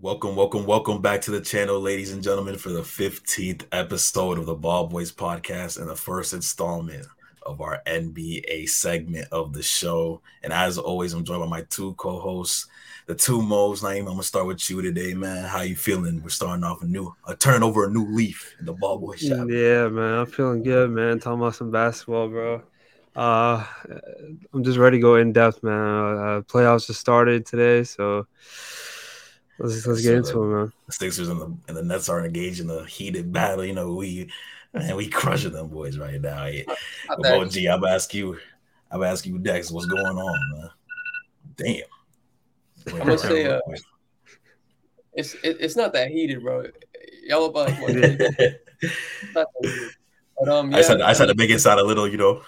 Welcome, welcome, welcome back to the channel, ladies and gentlemen, for the 15th episode of the Ball Boys podcast and the first installment of our NBA segment of the show. And as always, I'm joined by my two co-hosts, the two Mo's. Naeem, I'm gonna start with you today, man. How you feeling? We're starting off a new, a turn over a new leaf in the Ball Boys shop. Yeah, man, I'm feeling good, man. Talking about some basketball, bro. Uh, I'm just ready to go in depth, man. Uh, playoffs just started today, so let's let's get into the, it, man. The Sixers and the and the Nets are engaged in a heated battle. You know, we man, we crushing them boys right now. Yeah. Well, OG, I'm ask you, I'm ask you, Dex, what's going on, man? Damn. I'm gonna say, uh, it's it, it's not that heated, bro. Y'all about like, but, um, yeah, I said I said to make it sound a little, you know.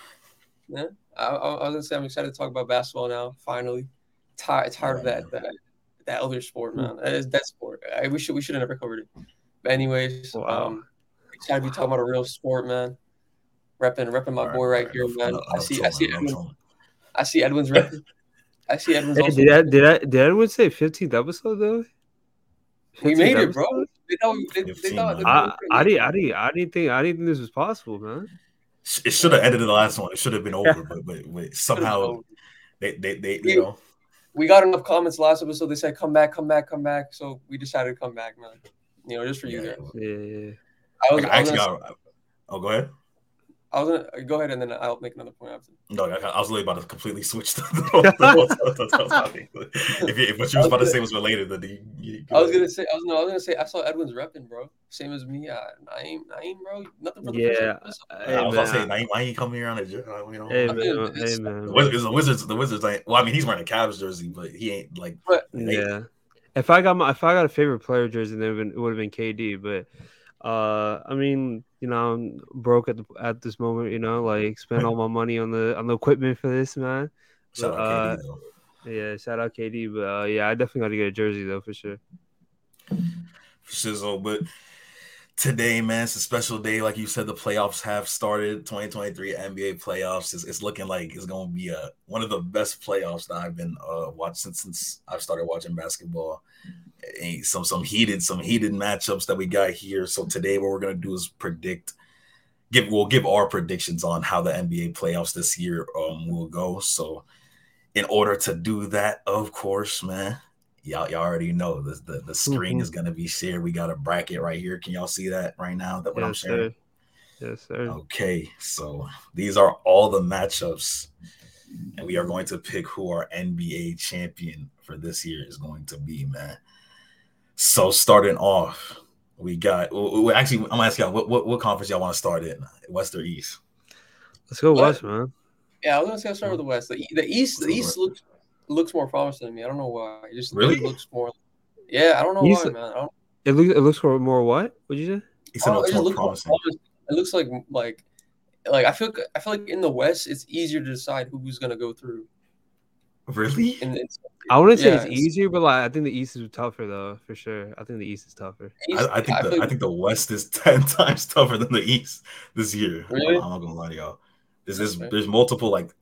Yeah, I, I, was gonna say I'm excited to talk about basketball now. Finally, tired tired of that that that other sport, man. That is that sport. I, we should we should have never covered it. But anyways, wow. um, excited to be talking about a real sport, man. Repping repping my boy right, right here, man. I see I see Edwin. I see Edwin's repping. I see Edwin's. Hey, did I, did I did Edwin say 15th episode though? We made it, bro. They thought, they, they thought, I, I, didn't, I didn't, I didn't think, I didn't think this was possible, man. It should have ended the last one. It should have been over, but, but, but somehow they, they, they, you know. We got enough comments last episode. They said, "Come back, come back, come back." So we decided to come back, man. You know, just for you guys. Yeah. I was. I, I was got, oh, go ahead. I was gonna go ahead and then I'll make another point after. No, I, was really about to completely switch the, the, the topic. if, if what you was about to say was related, then you, you I was gonna say I was no, I was gonna say I saw Edwin's repping, bro. Same as me. Uh, Naeem, Naeem, bro. Nothing for the yeah. Hey, I was about to say Naeem, why ain't coming here on a you know? Hey man, hey man. The Wizards, the Wizards, the Wizards. Like, well, I mean, he's wearing a Cavs jersey, but he ain't like. But, yeah. If I got my if I got a favorite player jersey, then it would have been KD. But uh, I mean, you know, I'm broke at the, at this moment. You know, like spend all my money on the on the equipment for this, man. Shout but, out KD, uh, yeah, shout out KD. But uh, yeah, I definitely got to get a jersey though for sure. For sure, but today, man, it's a special day. Like you said, the playoffs have started. 2023 NBA playoffs is it's looking like it's going to be a one of the best playoffs that I've been uh, watching since I've started watching basketball some some heated some heated matchups that we got here. So today, what we're gonna do is predict. Give we'll give our predictions on how the NBA playoffs this year um will go. So, in order to do that, of course, man, y'all, y'all already know the the, the screen mm-hmm. is gonna be shared. We got a bracket right here. Can y'all see that right now? That what yes, I'm sharing. Sir. Yes, sir. Okay, so these are all the matchups, and we are going to pick who our NBA champion for this year is going to be, man. So starting off, we got. Well, actually, I'm asking y'all what, what, what conference y'all want to start in, West or East? Let's go West, man. Yeah, I was gonna say I'll start with the West. The, the East, the East looks looks more promising to me. I don't know why. It just really looks more. Yeah, I don't know East, why, man. I don't, it looks it looks more what? What'd you say? He said it oh, looks more promising. It looks like like like I feel I feel like in the West it's easier to decide who's gonna go through. Really? I wouldn't say it's, it's, easier, but like I think the East is tougher though, for sure. I think the East is tougher. I, I think I the, I think the West is ten times tougher than the East this year. Really? I'm not gonna lie to y'all. There's is there's multiple like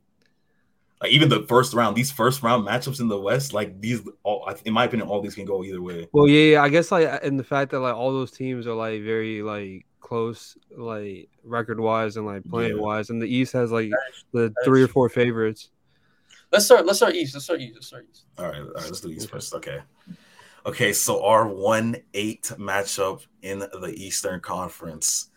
like even the first round, these first round matchups in the West, like these, all in my opinion, all these can go either way. Well, yeah, yeah I guess like in the fact that like all those teams are like very like close, like record wise and like playing yeah. wise, and the East has like the three or four favorites. Let's start. Let's start east. Let's start east. Let's start east. All right. All right. Let's do east first. Okay. Okay. So our one eight matchup in the Eastern Conference,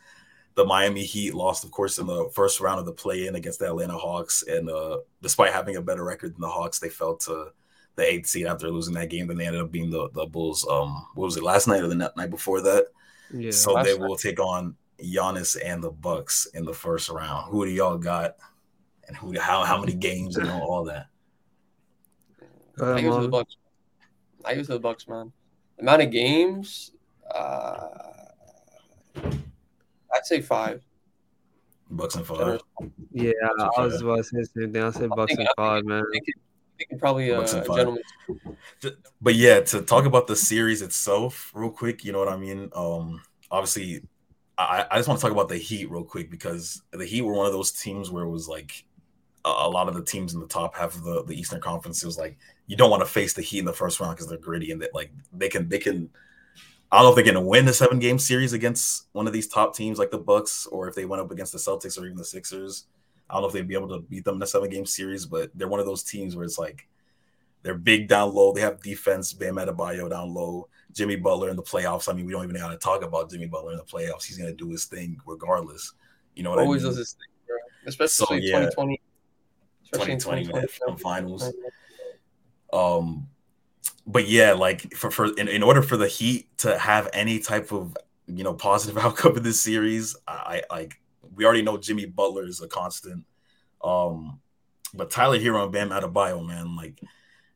the Miami Heat lost, of course, in the first round of the play-in against the Atlanta Hawks, and uh, despite having a better record than the Hawks, they fell to the eighth seed after losing that game. Then they ended up being the the Bulls. Um, what was it last night or the night before that? Yeah. So they night. will take on Giannis and the Bucks in the first round. Who do y'all got? and who, how, how many games and all that. I use the Bucks. I use the Bucks, man. Amount of games, uh, I'd say five. Bucks and five. Yeah, I was about to say the same thing. I said Bucks and five, man. probably uh, a gentleman. But yeah, to talk about the series itself, real quick, you know what I mean. Um, obviously, I, I just want to talk about the Heat real quick because the Heat were one of those teams where it was like a lot of the teams in the top half of the, the Eastern Conference, it was like you don't want to face the Heat in the first round because they're gritty and that like they can they can. I don't know if they're going to win the seven game series against one of these top teams like the Bucks or if they went up against the Celtics or even the Sixers. I don't know if they'd be able to beat them in a seven game series, but they're one of those teams where it's like they're big down low. They have defense, Bam Adebayo down low. Jimmy Butler in the playoffs. I mean, we don't even got to talk about Jimmy Butler in the playoffs. He's going to do his thing regardless. You know what Always I mean? Always does his thing, bro. Especially so, yeah. 2020. Especially 2020, 2020 finals. Um, but yeah, like for for in, in order for the Heat to have any type of you know positive outcome in this series, I, like we already know Jimmy Butler is a constant. Um, but Tyler Herro and Bam Adebayo, man, like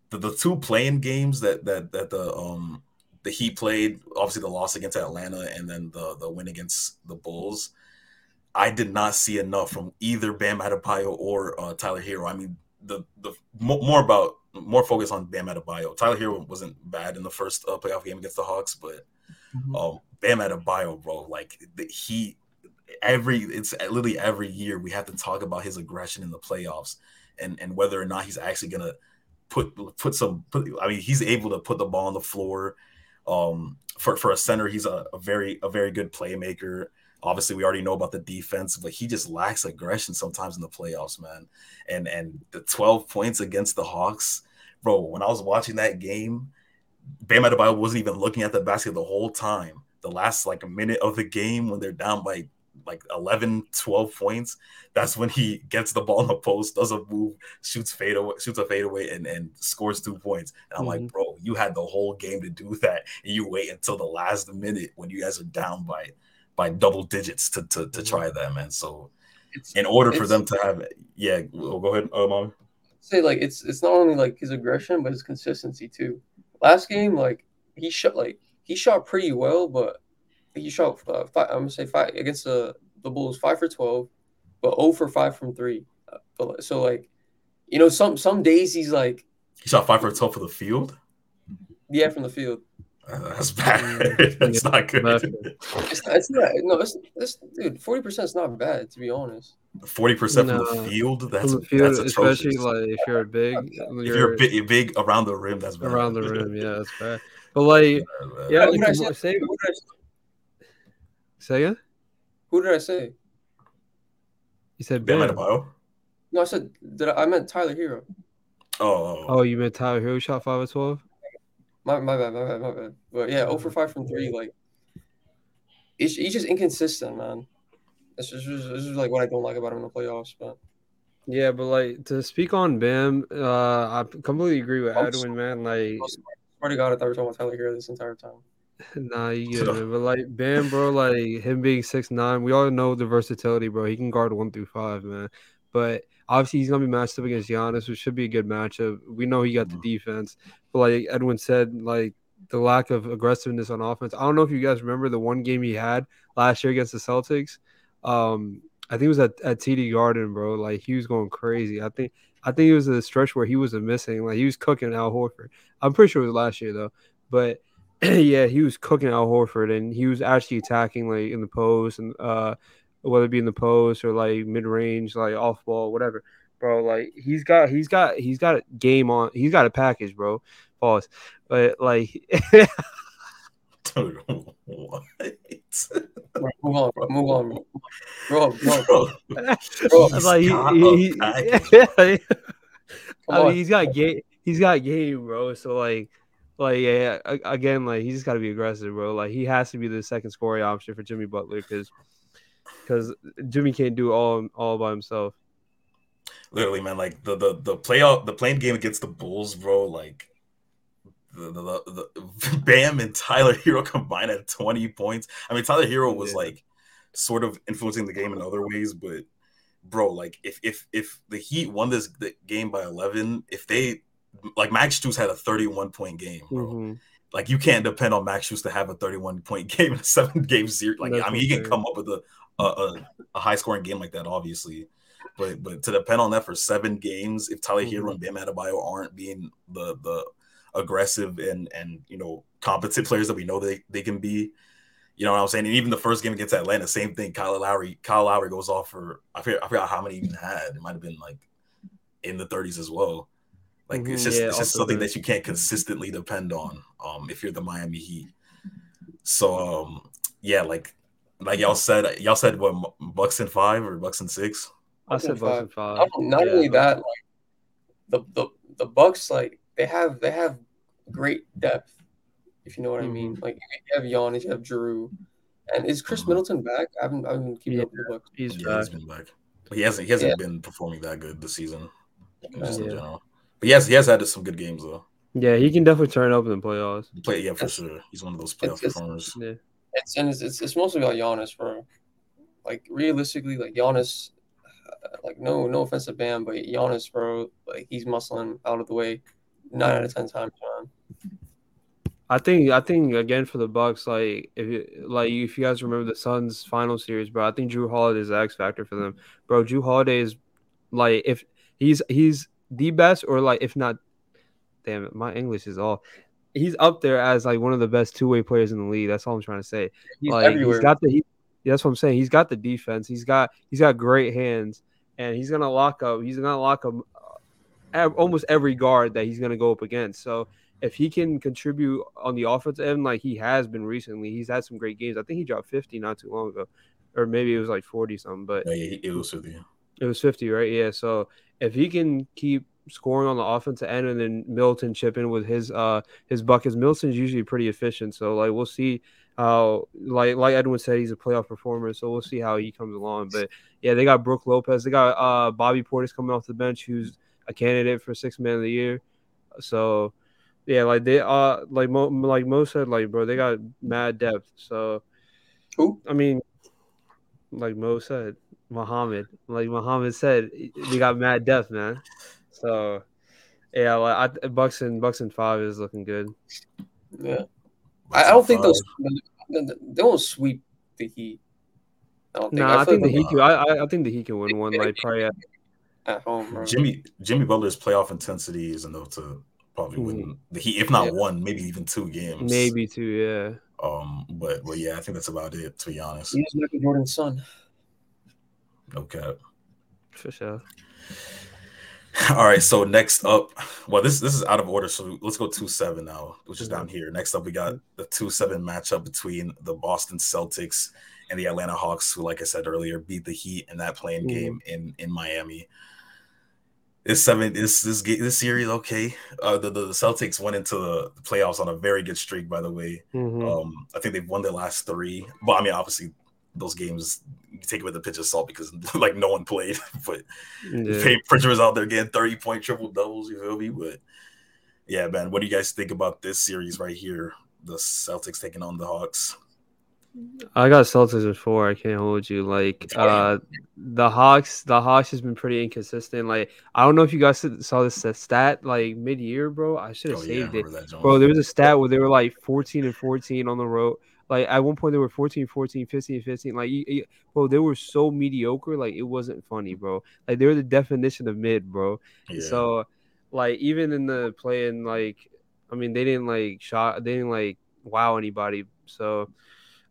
the, the two play-in games that that that the um the Heat played, obviously the loss against Atlanta and then the the win against the Bulls. I did not see enough from either Bam Adebayo or uh, Tyler Herro. I mean, the the more about more focus on Bam Adebayo. Tyler Herro wasn't bad in the first uh, playoff game against the Hawks, but mm-hmm. um, Bam Adebayo, bro, like the, he every it's literally every year we have to talk about his aggression in the playoffs and and whether or not he's actually gonna put put some put, I mean he's able to put the ball on the floor. Um, for for a center, he's a, a very a very good playmaker. Obviously, we already know about the defense, but he just lacks aggression sometimes in the playoffs, man. And and the 12 points against the Hawks, bro. When I was watching that game, Bam Adebayo wasn't even looking at the basket the whole time. The last like a minute of the game when they're down by like 11, 12 points, that's when he gets the ball in the post, does a move, shoots fade away, shoots a fade away, and, and scores two points. And I'm mm-hmm. like, bro, you had the whole game to do that, and you wait until the last minute when you guys are down by by double digits to to, to try that, man. So it's, in order for them to have, yeah, well, go ahead, uh, mom. Say like it's it's not only like his aggression, but his consistency too. Last game, like he shot like he shot pretty well, but he shot uh, five, I'm gonna say five against the the Bulls five for twelve, but zero oh for five from three. Uh, but, so like, you know, some some days he's like he shot five for twelve for the field. Yeah, from the field. Uh, that's bad. that's not good. It's, it's not. No, it's, it's dude. Forty percent is not bad to be honest. Forty percent from the field. That's the field, that's atrocious. especially like if you're a big. You're, if you're, big, big around the rim, that's bad. Around the rim, yeah, that's bad. But like, yeah, like, I say, Say again? Who did I say? You said Ben. No, I said did I, I meant Tyler Herro. Oh, oh, oh, you meant Tyler Herro shot five of twelve? My, my bad, my bad, my bad. But yeah, 0 for five from three. Like, he's, he's just inconsistent, man. This is, this is like what I don't like about him in the playoffs. But yeah, but like to speak on Bam, uh, I completely agree with Edwin, man. Like, swear to God, I thought we were talking about Tyler Herro this entire time. Nah, you get it. But like Bam, bro, like him being six nine, we all know the versatility, bro. He can guard one through five, man. But obviously he's gonna be matched up against Giannis, which should be a good matchup. We know he got the mm-hmm. defense, but like Edwin said, like the lack of aggressiveness on offense. I don't know if you guys remember the one game he had last year against the Celtics. Um, I think it was at, at TD Garden, bro. Like he was going crazy. I think I think it was a stretch where he was missing. Like he was cooking Al Horford. I'm pretty sure it was last year though. But yeah, he was cooking Al Horford, and he was actually attacking like in the post, and uh, whether it be in the post or like mid range, like off ball, whatever, bro. Like he's got, he's got, he's got a game on. He's got a package, bro. Pause, but like. Dude, what? move on, bro. Move on, bro. Bro, bro, bro. like he, he, he yeah, I mean, he's got game. He's got game, bro. So like like yeah, again, like he just got to be aggressive, bro. Like he has to be the second scoring option for Jimmy Butler because because Jimmy can't do all all by himself. Literally, man. Like the the the playoff the play-in game against the Bulls, bro. Like the, the, the, Bam and Tyler Herro combined at twenty points. I mean, Tyler Herro was yeah. like sort of influencing the game in other ways, but bro, like if if if the Heat won this game by eleven, if they like Max Strus had a 31 point game, bro. Mm-hmm. Like you can't depend on Max Strus to have a 31 point game in a seven game series. Like That's I mean, he can come up with a, a, a high scoring game like that, obviously. But but to depend on that for seven games, if Tyler mm-hmm. And Bam Adebayo aren't being the the aggressive and and you know competent players that we know they, they can be, you know what I'm saying? And even the first game against Atlanta, same thing. Kyle Lowry, Kyle Lowry goes off for I forget, I forgot how many he even had. It might have been like in the 30s as well. Like mm-hmm, it's just yeah, it's just something good. that you can't consistently depend on. Um, if you're the Miami Heat. So um, yeah, like like y'all said, y'all said what Bucks and five or Bucks and six. I said Bucks and five. Not, yeah. only that, like the, the the Bucks, like they have they have great depth. If you know what mm-hmm. I mean, like you have Giannis, you have Jrue, and is Khris mm-hmm. Middleton back? I haven't I haven't been keeping yeah, up with the Bucks. He's yeah, back. He's been back. But he hasn't he hasn't yeah. been performing that good this season, just in general. But yes, he has had some good games though. Yeah, he can definitely turn up in the playoffs. Play, yeah, for sure. He's one of those playoff it's, performers. It's and it's, it's, it's mostly about Giannis, bro. Like realistically, like Giannis, uh, like no no offense to Bam, but Giannis, bro, like he's muscling out of the way nine out of ten times, man. I think I think again for the Bucks, like if you, like if you guys remember the Suns final series, bro, I think Jrue Holiday is the X factor for them, bro. Jrue Holiday is like if he's he's the best or like if not damn it, my English is all. He's up there as like one of the best two way players in the league. That's all I'm trying to say. He's like everywhere. he's got the. He, that's what I'm saying. He's got the defense. He's got he's got great hands, and he's gonna lock up. He's gonna lock up uh, almost every guard that he's gonna go up against. So if he can contribute on the offensive end like he has been recently, he's had some great games. I think he dropped 50 not too long ago, or maybe it was like 40 something. But yeah, it was 50. It was 50, right? Yeah. So if he can keep scoring on the offensive end, and then Middleton chipping with his uh his buckets. Middleton's usually pretty efficient, so like we'll see how like like Edwin said, he's a playoff performer, so we'll see how he comes along. But yeah, they got Brook Lopez, they got uh Bobby Portis coming off the bench, who's a candidate for six man of the year. So yeah, like they uh like Mo like Mo said, like bro, they got mad depth. So who I mean, like Mo said, Muhammad, like Muhammad said, they got mad depth, man. So yeah, like I, Bucks and Bucks and five is looking good. Yeah, I, I don't think those they won't sweep the Heat. I don't think. Nah, I, I think the Heat. Can, I I think the Heat can win one. Like probably at, at home. Bro. Jimmy Jimmy Butler's playoff intensity is enough to probably win mm. the Heat, if not yeah. one, maybe even two games. Maybe two, yeah. Um, but but yeah, I think that's about it. To be honest, he's Michael Jordan's son. No cap. For sure. All right, so next up, well, this this is out of order, so let's go two seven now, which is down here. Next up, we got the two seven matchup between the Boston Celtics and the Atlanta Hawks, who, like I said earlier, beat the Heat in that play-in mm-hmm. game in in Miami. This seven, this this this series, okay. Uh, the, the Celtics went into the playoffs on a very good streak, by the way. Mm-hmm. Um, I think they've won their last three. But I mean, obviously, those games take it with a pinch of salt because like no one played. but yeah. Pritchard was out there getting 30 point triple doubles, you feel me? But yeah, man, what do you guys think about this series right here? The Celtics taking on the Hawks. I got Celtics at four. I can't hold you. Like uh the Hawks, the Hawks has been pretty inconsistent. Like I don't know if you guys saw this stat like mid year, bro. I should have oh, saved yeah, it, bro. There was a stat where they were like fourteen and fourteen on the road like at one point they were 14, 14, 15, 15. Like, bro, they were so mediocre. Like it wasn't funny, bro. Like they were the definition of mid, bro. Yeah. So, like even in the play-in, like I mean, they didn't like shot, they didn't like wow anybody. So.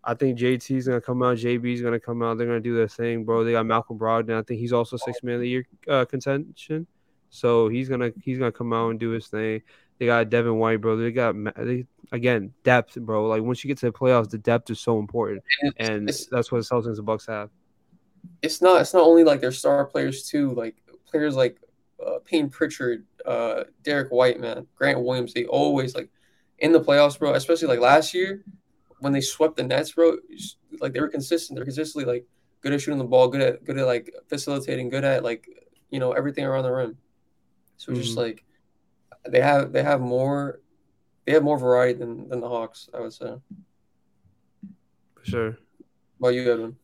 I think JT's gonna come out. JB's gonna come out. They're gonna do their thing, bro. They got Malcolm Brogdon. I think he's also six man of the year uh, contention. So he's gonna he's gonna come out and do his thing. They got Devin White, bro. They got they, again depth, bro. Like once you get to the playoffs, the depth is so important, and that's what the Celtics and the Bucks have. It's not. It's not only like their star players too. Like players like uh, Payton Pritchard, uh, Derrick White, man, Grant Williams. They always like in the playoffs, bro. Especially like last year when they swept the Nets, bro. Like they were consistent. They're consistently like good at shooting the ball, good at good at like facilitating, good at like you know everything around the rim. So mm-hmm. just like they have they have more they have more variety than than the Hawks, I would say. For sure. What about you, Edwin?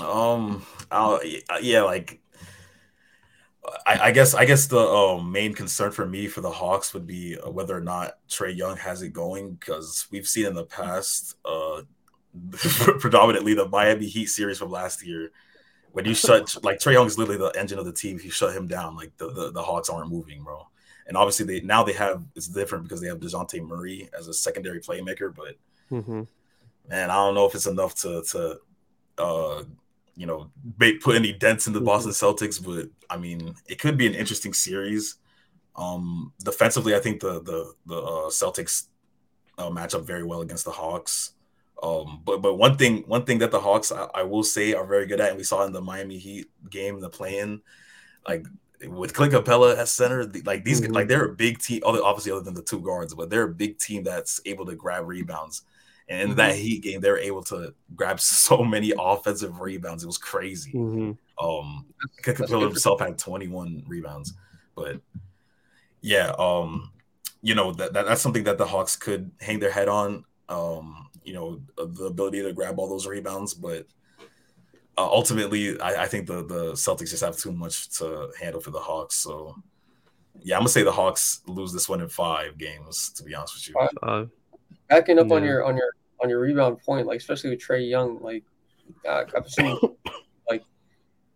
Um, I'll, yeah, like I, I, guess I guess the um, main concern for me for the Hawks would be uh, whether or not Trae Young has it going because we've seen in the past, uh, predominantly the Miami Heat series from last year, when you shut like Trae Young is literally the engine of the team. If you shut him down, like the, the, the Hawks aren't moving, bro and obviously they now they have it's different because they have Dejounte Murray as a secondary playmaker, but mm-hmm. man, I don't know if it's enough to to uh you know put any dents in the mm-hmm. Boston Celtics, but I mean it could be an interesting series. Um, defensively, I think the the the uh, Celtics uh, match up very well against the Hawks. Um, but but one thing one thing that the Hawks I, I, will say are very good at, and we saw in the Miami Heat game, the play-in, like with Clint Capela at center, like these mm-hmm. like they're a big team. Other obviously other than the two guards, but they're a big team that's able to grab rebounds. And in mm-hmm. that Heat game, they were able to grab so many offensive rebounds. It was crazy. Mm-hmm. Um, Capela himself had 21 rebounds, but yeah, um, you know that, that that's something that the Hawks could hang their head on. Um, you know, the ability to grab all those rebounds, but uh, ultimately, I, I, think the the Celtics just have too much to handle for the Hawks. So, yeah, I'm gonna say the Hawks lose this one in five games. To be honest with you, uh, backing up yeah. on your on your on your rebound point, like especially with Trae Young, like uh, I've seen like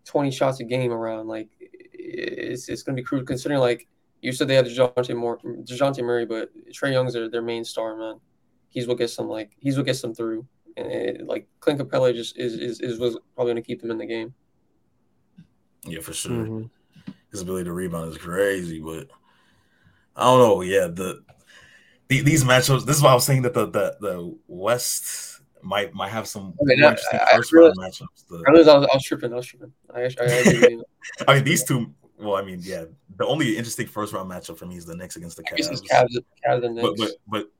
20 shots a game around. Like it's it's gonna be crucial considering like you said they had Dejounte Moore, Dejounte Murray, but Trae Young's their, their main star, man. He's what gets them like he's what gets them through. And it, like Clint Capela just is is is was probably going to keep them in the game. Yeah, for sure. Mm-hmm. His ability to rebound is crazy, but I don't know. Yeah, the, the these matchups. This is why I was saying that the the, the West might might have some I mean, interesting I, first round matchups. The, I, was, I, was, tripping. I was tripping. I, I, I mean, these two well, I mean, yeah, the only interesting first round matchup for me is the Knicks against the Cavs. Cavs, Cavs and Knicks. But, but, but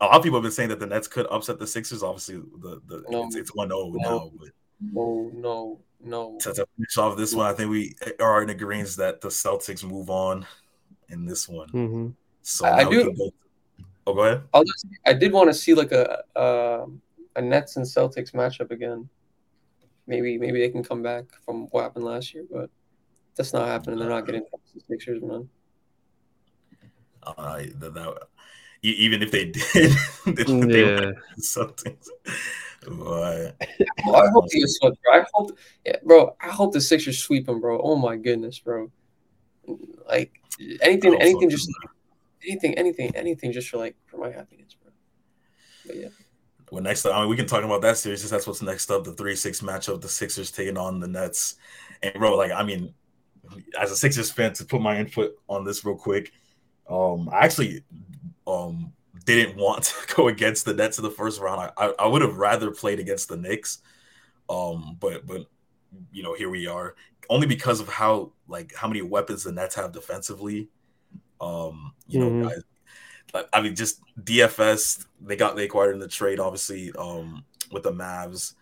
a lot of people have been saying that the Nets could upset the Sixers. Obviously, the, the no, it's, it's 1 0 now. But no, no, no. To, to finish off this one, I think we are in agreement that the Celtics move on in this one. Mm-hmm. So I, do. Go, oh, go ahead. I'll just, I did want to see like a uh, a Nets and Celtics matchup again. Maybe maybe they can come back from what happened last year, but that's not happening. They're not getting the Sixers, man. All right, that, that, even if they did, they, yeah. something. But I hope he gets swept, bro. I hope, yeah, bro. I hope the Sixers sweep them, bro. Oh my goodness, bro. Like anything, anything, just anything, anything, anything, just for like for my happiness, bro. But yeah. Well, next up, I mean, we can talk about that series. That's what's next up. The three-six matchup. The Sixers taking on the Nets. And bro, like, I mean, as a Sixers fan, to put my input on this real quick, um, I actually um, didn't want to go against the Nets in the first round. I, I, I would have rather played against the Knicks, um, but but you know here we are. Only because of how like how many weapons the Nets have defensively. Um, you mm-hmm. know, I, I mean, just DFS they got they acquired in the trade, obviously, um, with the Mavs.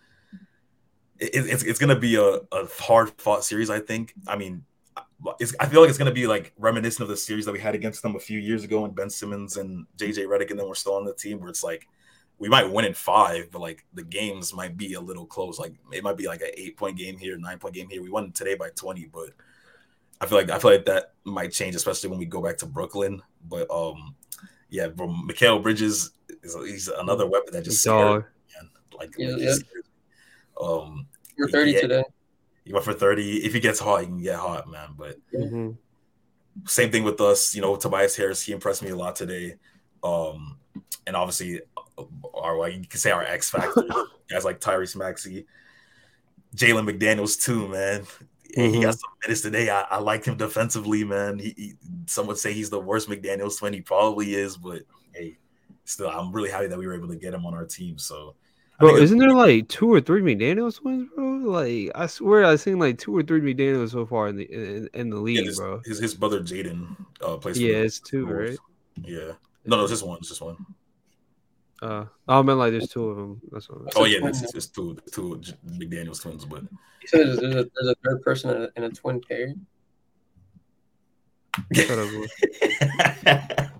It, it's it's gonna be a, a hard fought series. I think. I mean, I feel like it's going to be like reminiscent of the series that we had against them a few years ago when Ben Simmons and JJ Redick and then we're still on the team where it's like we might win in five, but like the games might be a little close. Like it might be like an eight point game here, nine point game here. We won today by 20, but I feel like I feel like that might change, especially when we go back to Brooklyn. But um yeah, from Mikal Bridges is he's another weapon that just scared, like, yeah, like yeah. um we're 30 yeah, today. He went for 30. If he gets hot, he can get hot, man. But mm-hmm. same thing with us. You know, Tobias Harris, he impressed me a lot today. Um, and obviously, our well, you can say our X factor guys like Tyrese Maxey, Jalen McDaniels too, man. Mm-hmm. He got some minutes today. I, I like him defensively, man. He, he, some would say he's the worst McDaniels twin. He probably is, but hey, still, I'm really happy that we were able to get him on our team. So Bro, isn't there like two or three McDaniels twins, bro? Like I swear I've seen like two or three McDaniels so far in the in, in the league, yeah, his, bro. His his brother Jaden uh plays. Yeah, it's two, right? Yeah. No, no, it's just one. It's just one. Uh, oh, I meant like there's two of them. That's what. Oh yeah, it's, it's two two McDaniels twins, but. You said there's, there's, a, there's a third person in a, in a twin pair.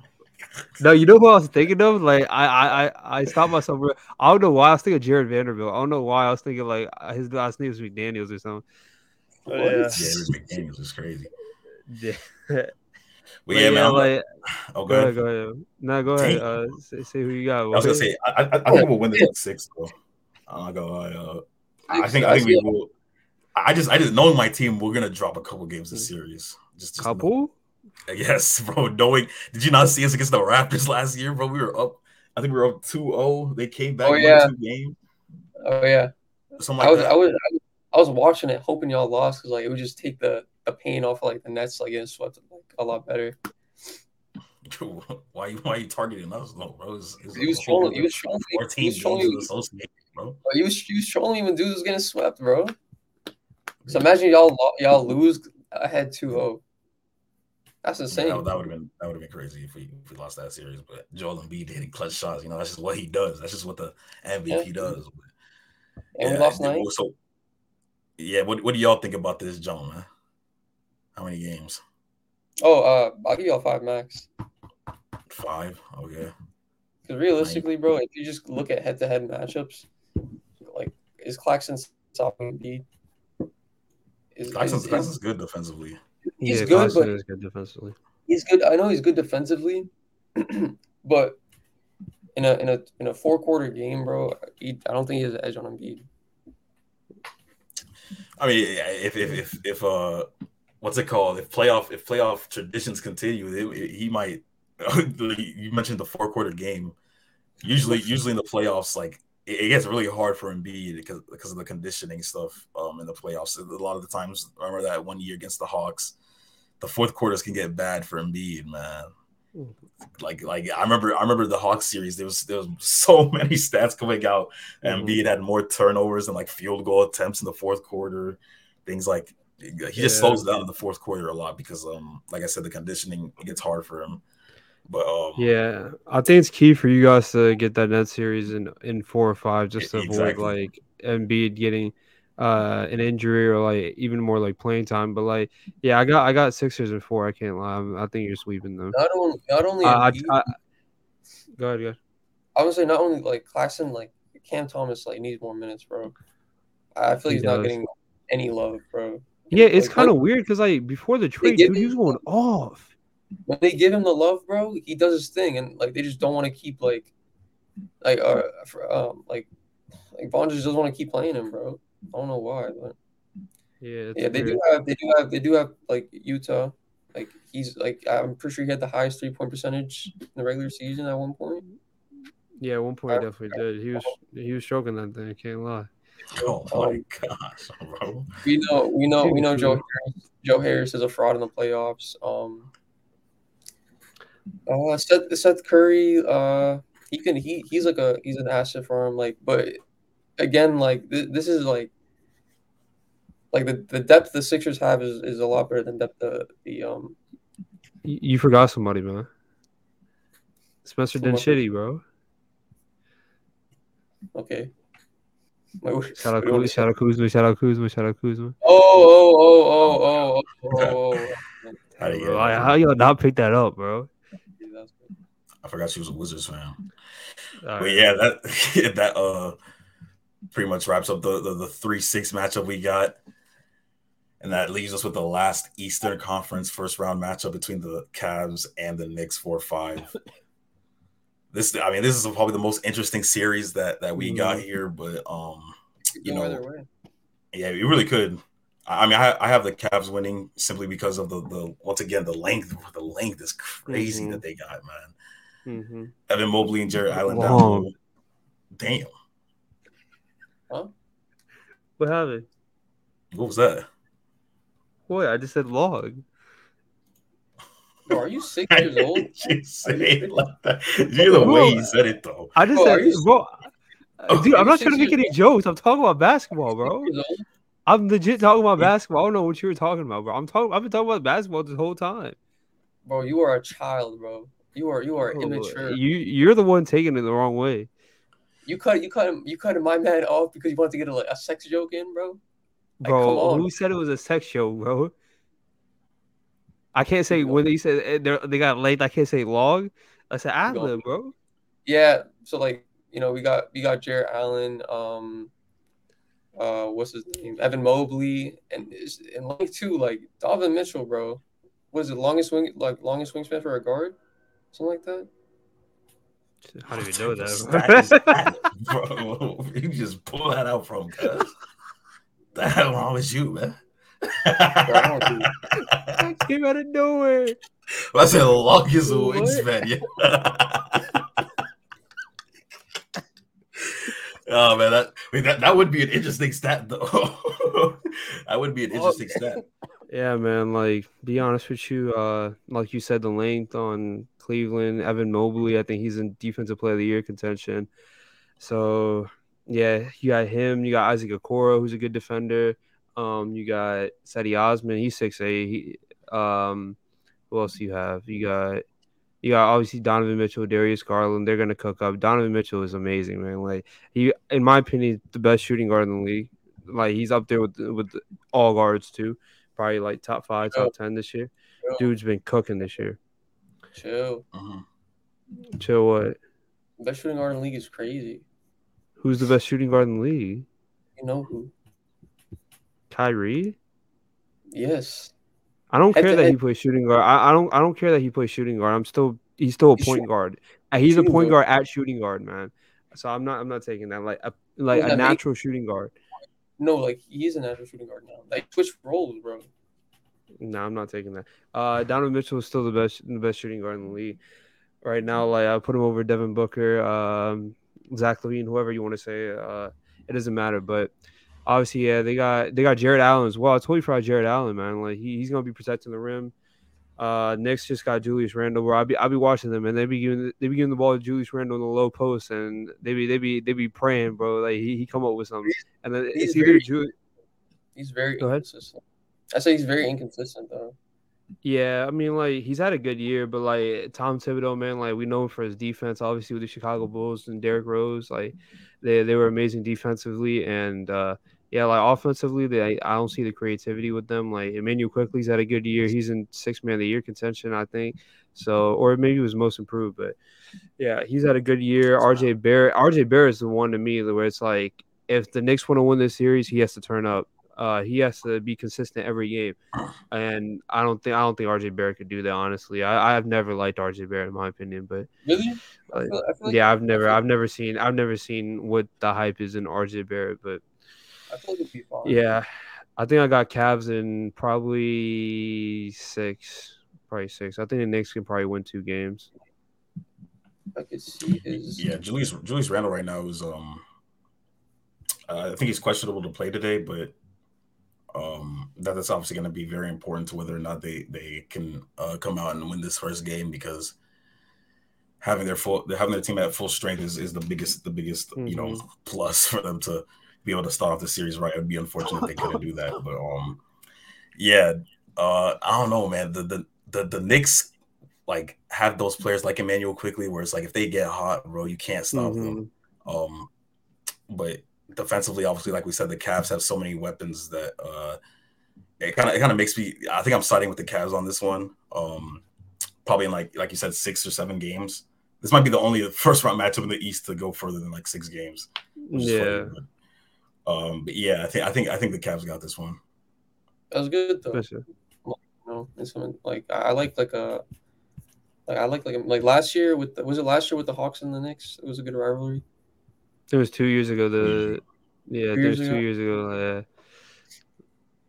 No, you know who I was thinking of? Like I I I stopped myself. I don't know why I was thinking Jarred Vanderbilt. I don't know why I was thinking like his last name was McDaniel's or something. Oh, yeah, yeah McDaniel's is crazy. Yeah. Well, yeah, man. Like, oh, go, go ahead. Go ahead. No, go ahead. Uh, say, say, who you got. I was gonna say I, I, I think we'll win this in six. Though. I'm go. Uh, I think I think we will. I just I just knowing my team, we're gonna drop a couple games this series. Just, just couple. Know. Yes, bro. Knowing, did you not see us against the Raptors last year, bro? We were up. I think we were up 2-0. They came back. Oh yeah. Game. Oh yeah. Something like I was, that. I was, I was watching it, hoping y'all lost because like it would just take the the pain off of, like the Nets like getting swept like a lot better. why you why are you targeting us though, bro? It's, it's he was trolling. He was trolling. He was trolling. Bro. He was he was trolling when dudes was getting swept, bro. So imagine y'all y'all lose ahead 2-0. That's insane. That, that would have been that would have been crazy if we if we lost that series. But Joel Embiid hitting clutch shots, you know, that's just what he does. That's just what the MVP yeah. does. But, and yeah, we lost nine. So, yeah, what what do y'all think about this, John? Man? How many games? Oh, uh, I'll give y'all five max. Five, okay. Because realistically, bro, if you just look at head-to-head matchups, like is Claxton stopping Embiid? Is, Claxton's, is, Claxton's good defensively. He's yeah, good, but is good defensively. He's good. I know he's good defensively, but in a in a in a four quarter game, bro, he, I don't think he has an edge on Embiid. I mean, if if if if uh, what's it called? If playoff if playoff traditions continue, it, it, he might. you mentioned the four quarter game. Usually, usually in the playoffs, like it gets really hard for Embiid because because of the conditioning stuff um, in the playoffs. A lot of the times, remember that one year against the Hawks, the fourth quarters can get bad for Embiid, man. Like like I remember I remember the Hawks series. There was there was so many stats coming out. Mm-hmm. Embiid had more turnovers and like field goal attempts in the fourth quarter. Things like he just yeah. slows down in the fourth quarter a lot because um like I said the conditioning gets hard for him. But um, yeah, I think it's key for you guys to get that net series in in four or five, just to exactly. avoid like Embiid getting uh an injury or like even more like playing time. But like, yeah, I got I got Sixers and four. I can't lie. I'm, i think you're sweeping them. Not only, not only. Uh, I, I, go ahead, go ahead. I would say not only like Claxton, like Cam Thomas, like needs more minutes, bro. I feel he he's does. not getting any love, bro. Yeah, it's like, kind of weird because like before the trade, dude, he was going off when they give him the love, bro, he does his thing, and like they just don't want to keep like, like uh, for, um, like, like Vaughn just doesn't want to keep playing him, bro. I don't know why, but yeah, yeah, they do have, they do have, they do have like Utah. like he's like I'm pretty sure he had the highest three point percentage in the regular season at one point. Yeah, at one point he definitely did. He was he was stroking that thing. I can't lie. Oh my gosh, bro. We know, we know, we know. Joe Harris, Joe Harris is a fraud in the playoffs. Um, uh, Seth, Seth Curry, uh, he can he he's like a he's an asset for him. Like, but again, like th- this is like like the, the depth the Sixers have is, is a lot better than depth the the um. You, you forgot somebody, man. Spencer Dinwiddie, bro. Okay. shout out Kuzma, shout out Kuzma, shout out Kuzma, shout out Kuzma. Oh, oh, oh, oh, oh, oh, oh. oh. How, you how y'all not pick that up, bro? I forgot she was a Wizards fan. But yeah, that that uh pretty much wraps up the the, the three six matchup we got. And that leaves us with the last Eastern Conference first round matchup between the Cavs and the Knicks 4 5. This I mean, this is probably the most interesting series that that we got here, but um you know yeah, you really could. I mean, I, I have the Cavs winning simply because of the the once again the length. The length is crazy mm-hmm. that they got, man. Mm-hmm. Evan Mobley and Jarrett Allen down. Damn. Huh? What happened? What was that? Boy, I just said log. Bro, are you six years old? you say it like that. You're the way you said it though. I just bro, said, you... bro. Oh, dude, I'm not trying to make any jokes. I'm talking about basketball, bro. I'm legit talking about basketball. I don't know what you were talking about, bro. I'm talking. I've been talking about basketball this whole time. Bro, you are a child, bro. You are you are oh, immature. You you're the one taking it the wrong way. You cut you cut you cut my man off because you wanted to get a, a sex joke in, bro. Like, bro, who said it was a sex show, bro? I can't say when they said eh, they got late. I can't say long. I said lib, bro. Yeah, so like you know we got we got Jarrett Allen, um, uh, what's his name, Evan Mobley, and and like too like Donovan Mitchell, bro. Was it longest wing like longest wingspan for a guard? something like that. How do you know that, bro? you just pull that out from cuz. The hell wrong with you, man? I came out of nowhere. I said longest wingspan, yeah. oh man, that, I mean, that that would be an interesting stat though. that would be an oh, interesting stat. Yeah, man. Like, be honest with you. Uh, like you said, the length on Cleveland, Evan Mobley. I think he's in defensive player of the year contention. So, yeah, you got him. You got Isaac Okoro, who's a good defender. Um, you got Cedi Osman. He's six eight. He, um, who else do you have? You got you got obviously Donovan Mitchell, Darius Garland. They're gonna cook up. Donovan Mitchell is amazing, man. Like he, in my opinion, the best shooting guard in the league. Like he's up there with with all guards too. Probably like top five, top ten this year. Dude's been cooking this year. Chill. Uh-huh. Chill. What? Best shooting guard in the league is crazy. Who's the best shooting guard in the league? You know who? Kyrie. Yes. I don't head care that head. he plays shooting guard. I, I, don't. I don't care that he plays shooting guard. I'm still. He's still a point guard. He's a point guard at shooting guard, man. So I'm not. I'm not taking that like a like a natural shooting guard. No, like he's a natural shooting guard now. Like switch roles, bro. No, I'm not taking that. Uh, Donovan Mitchell is still the best, the best shooting guard in the league right now. Like I put him over Devin Booker, um, Zach LaVine, whoever you want to say. Uh, it doesn't matter, but obviously, yeah, they got they got Jarrett Allen as well. I totally forgot Jarrett Allen, man. Like he, he's gonna be protecting the rim. Uh, Knicks just got Julius Randle, where I'll be I'll be watching them, and they be giving they be giving the ball to Julius Randle in the low post, and they be they be they be praying, bro. Like he, he come up with something, and then he's it's either very, Julius. He's very Go inconsistent. Ahead. I say he's very inconsistent though. Yeah, I mean, like he's had a good year, but like Tom Thibodeau, man, like we know him for his defense, obviously with the Chicago Bulls and Derrick Rose, like they they were amazing defensively, and uh yeah, like offensively, they I don't see the creativity with them. Like Immanuel Quickley's had a good year; he's in six man of the year contention, I think. So, or maybe he was most improved, but yeah, he's had a good year. RJ Barrett, RJ Barrett is the one to me where it's like if the Knicks want to win this series, he has to turn up. Uh, he has to be consistent every game, and I don't think I don't think RJ Barrett could do that. Honestly, I I've never liked RJ Barrett in my opinion, but really, I feel, I feel like yeah, I've never I've never seen I've never seen what the hype is in RJ Barrett, but I feel like it'd be fun. Yeah, I think I got Cavs in probably six, probably six. I think the Knicks can probably win two games. I could see his. Yeah, Julius Julius Randle right now is um, uh, I think he's questionable to play today, but um, that, that's obviously going to be very important to whether or not they they can uh, come out and win this first game because having their full having their team at full strength is, is the biggest the biggest mm-hmm. you know mm-hmm. plus for them to be able to start off the series right. It would be unfortunate they couldn't do that, but um, yeah, uh, I don't know, man. The the the the Knicks like have those players like Immanuel Quickley, where it's like if they get hot, bro, you can't stop mm-hmm. them. Um, but defensively, obviously, like we said, the Cavs have so many weapons that uh, it kind of it kind of makes me. I think I'm siding with the Cavs on this one. Um, probably in like like you said, six or seven games. This might be the only first round matchup in the East to go further than like six games. Yeah. Funny, um, but yeah, I think I think I think the Cavs got this one. That was good though. Sure. You know, it's something like I like like a. Uh, like I like like like last year with the, was it last year with the Hawks and the Knicks? It was a good rivalry. It was two years ago. The yeah, two years, two years ago. Yeah.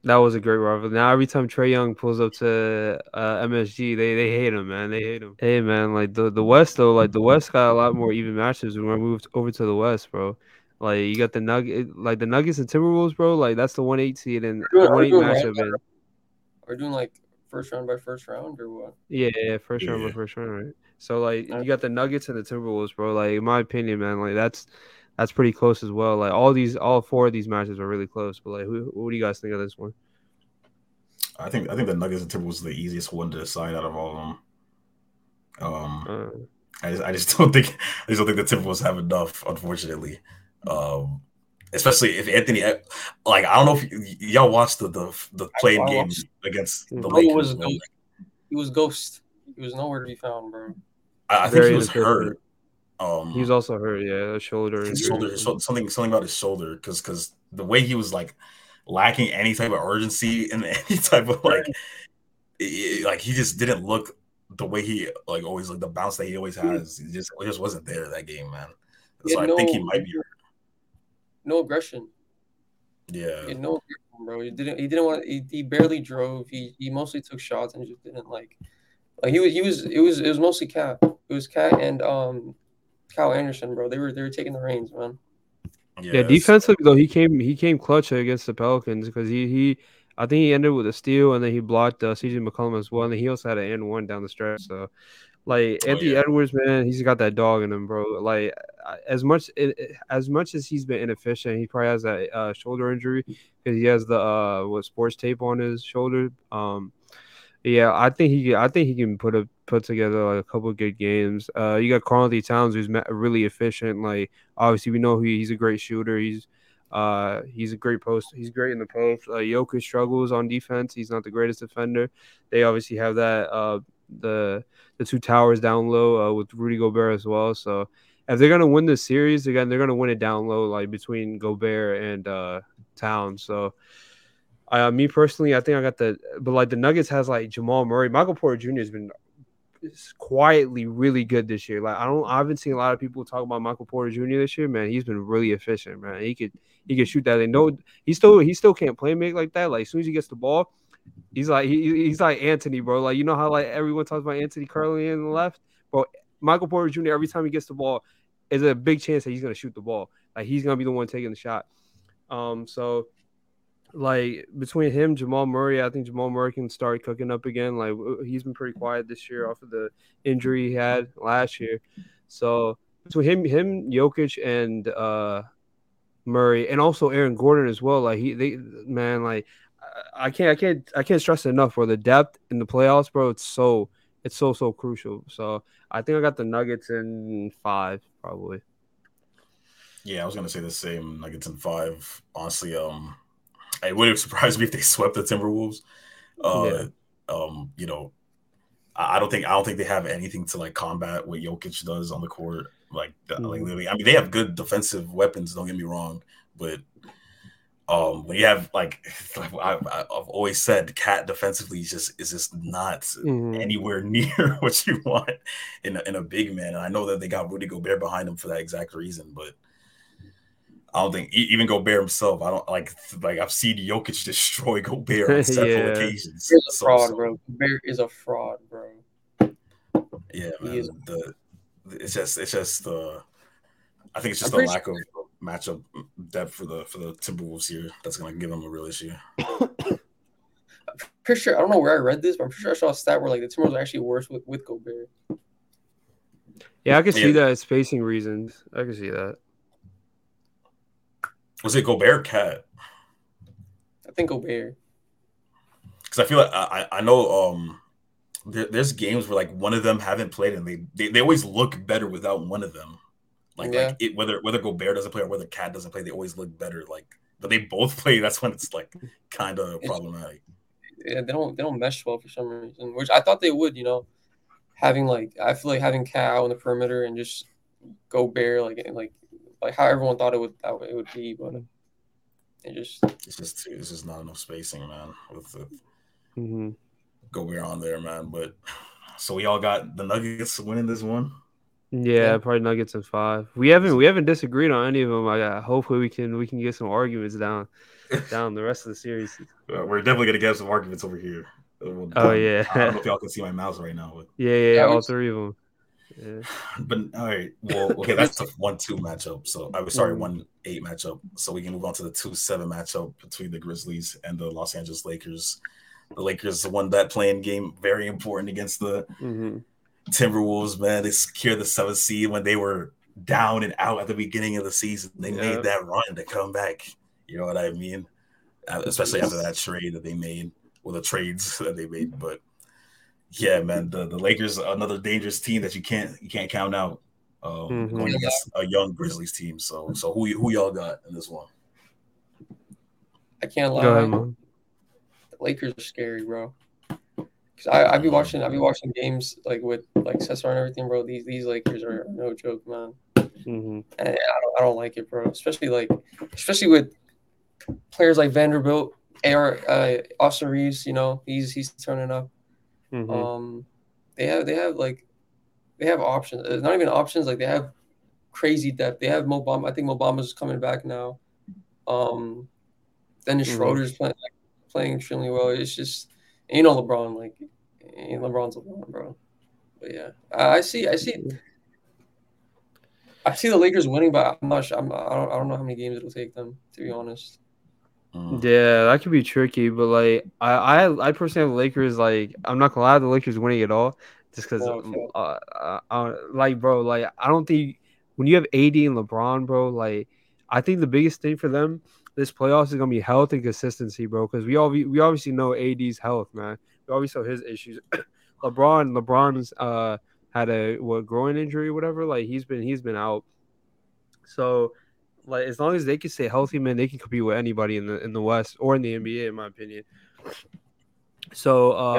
That was a great rivalry. Now every time Trae Young pulls up to uh, MSG, they, they hate him, man. They hate him. Hey, man, like the, the West though, like the West got a lot more even matches when we moved over to the West, bro. Like you got the Nugget, like the Nuggets and Timberwolves, bro. Like that's the one eight seed and one eight matchup. Right? We're doing like first round by first round or what? Yeah, yeah, first round by first round, right? So like you got the Nuggets and the Timberwolves, bro. Like in my opinion, man, like that's that's pretty close as well. Like all these, all four of these matches are really close. But like, who, what do you guys think of this one? I think I think the Nuggets and Timberwolves is the easiest one to decide out of all of them. Um, uh, I just I just don't think I just don't think the Timberwolves have enough, unfortunately. Um, especially if Anthony, like I don't know if y- y'all watched the the, the play-in game against the Lakers. Was ghost. He was ghost. He was nowhere to be found, bro. I, I think he was hurt. Um, he's also hurt, yeah, shoulder. His shoulder, something, something about his shoulder, because because the way he was like lacking any type of urgency and any type of like, it, like he just didn't look the way he like always like the bounce that he always has. He just it just wasn't there that game, man. So I no, think he might be. No aggression. Yeah. He no aggression, bro. He didn't. He didn't want. He, he barely drove. He he mostly took shots and just didn't like. Like he was. He was. It was. It was mostly KAT. It was KAT and um Kyle Anderson, bro. They were they were taking the reins, man. Yes. Yeah, defensively though, he came he came clutch against the Pelicans because he he I think he ended with a steal, and then he blocked uh, CJ McCollum as well, and he also had an and one down the stretch. So, like oh, Anthony yeah. Edwards, man, he's got that dog in him, bro. Like as much as much as he's been inefficient, he probably has that uh, shoulder injury because he has the uh, what sports tape on his shoulder. Um, yeah, I think he I think he can put a put together like a couple good games. Uh, you got Karl-Anthony Towns who's really efficient. Like obviously we know he, he's a great shooter. He's uh he's a great post. He's great in the post. Uh, Jokic struggles on defense. He's not the greatest defender. They obviously have that uh the the two towers down low uh, with Rudy Gobert as well. So if they're gonna win this series again, they're gonna win it down low, like between Gobert and uh Towns. So uh, me personally, I think I got the, but like the Nuggets has like Jamal Murray, Michael Porter Jr. has been quietly really good this year. Like I don't, I haven't seen a lot of people talk about Michael Porter Jr. this year. Man, he's been really efficient. Man, he could, he could shoot that. And no, he still, he still can't play make like that. Like as soon as he gets the ball, he's like, he, he's like Anthony, bro. Like you know how like everyone talks about Anthony curling in the left, bro. Michael Porter Jr. Every time he gets the ball, is a big chance that he's gonna shoot the ball. Like he's gonna be the one taking the shot. Um, so like between him, Jamal Murray, I think Jamal Murray can start cooking up again. Like he's been pretty quiet this year off of the injury he had last year. So between him, him, Jokic, and uh, Murray, and also Aaron Gordon as well. Like he, they, man, like I can't, I can't, I can't stress enough, bro. The depth in the playoffs, bro. It's so, it's so, so crucial. So I think I got the Nuggets in five, probably. Yeah, I was gonna say the same Nuggets in five. Honestly, um, it wouldn't surprise me if they swept the Timberwolves. Uh, yeah. um, you know, I, I, don't think I don't think they have anything to like combat what Jokic does on the court. Like, mm-hmm. like literally, I mean, they have good defensive weapons. Don't get me wrong, but um, when you have like, like I, have always said, KAT defensively is just is just not mm-hmm. anywhere near what you want in a, in a big man. And I know that they got Rudy Gobert behind him for that exact reason, but I don't think even Gobert himself. I don't like like I've seen Jokic destroy Gobert on several yeah. occasions. He's a so, fraud, so. bro. Gobert is a fraud, bro. Yeah, man. Is- the it's just it's just the uh, I think it's just the lack sure. of matchup depth for the for the Timberwolves here that's going to give them a real issue. pretty sure I don't know where I read this, but I'm pretty sure I saw a stat where like the Timberwolves are actually worse with, with Gobert. Yeah, I can see yeah. that spacing reasons. I can see that. Was it Gobert KAT? I think Gobert. Because I feel like I, I know um there, there's games where like one of them haven't played and they, they, they always look better without one of them. Like yeah. like it, whether whether Gobert doesn't play or whether KAT doesn't play, they always look better. Like but they both play, that's when it's like kind of problematic. Yeah, they don't they don't mesh well for some reason, which I thought they would. You know, having like I feel like having KAT out on the perimeter and just Gobert like like like how everyone thought it would it would be, but it just it's just it's just not enough spacing, man. With the mm-hmm. Gobert on there, man. But so we all got the Nuggets winning this one. Yeah, yeah, probably Nuggets in five. We haven't we haven't disagreed on any of them. I got, hopefully we can we can get some arguments down down the rest of the series. We're definitely gonna get some arguments over here. Oh yeah. I don't know if y'all can see my mouse right now. But... Yeah, yeah, yeah all three of them. Yeah. But all right, well, okay, that's a one-two matchup. So I was sorry, one-eight matchup. So we can move on to the two-seven matchup between the Grizzlies and the Los Angeles Lakers. The Lakers won that play-in game, very important against the mm-hmm. Timberwolves. Man, they secured the seventh seed when they were down and out at the beginning of the season. They yeah. made that run to come back. You know what I mean? Especially after that trade that they made, or the trades that they made. But yeah, man, the, the Lakers are another dangerous team that you can't you can't count out. Um, mm-hmm. Going against a young Grizzlies team. So so who who y'all got in this one? I can't lie. Ahead, the Lakers are scary, bro. Cause I I be watching I be watching games like with like Cesar and everything, bro. These these Lakers are no joke, man. Mm-hmm. And I don't I don't like it, bro. Especially like especially with players like Vanderbilt, AR, uh, Austin Reaves. You know he's he's turning up. Mm-hmm. Um, they have they have like they have options. It's uh, not even options. Like they have crazy depth. They have Mo Bamba. I think Mo Bamba's coming back now. Um, Dennis mm-hmm. Schroeder's playing like, playing extremely well. It's just you know LeBron like LeBron's LeBron, bro. But yeah, I, I see. I see. I see the Lakers winning, but I'm not. Sure, I'm, I don't. I don't know how many games it'll take them. To be honest. Mm. Yeah, that could be tricky, but like I, I, I personally have the Lakers. Like I'm not gonna lie, the Lakers winning at all, just because, oh, okay. uh, uh, uh, like, bro, like I don't think when you have AD and LeBron, bro, like I think the biggest thing for them this playoffs is gonna be health and consistency, bro. Because we all we obviously know AD's health, man. We obviously know his issues. LeBron, LeBron's uh had a what groin injury or whatever. Like he's been he's been out. So like as long as they can stay healthy, man, they can compete with anybody in the in the West or in the NBA, in my opinion. So uh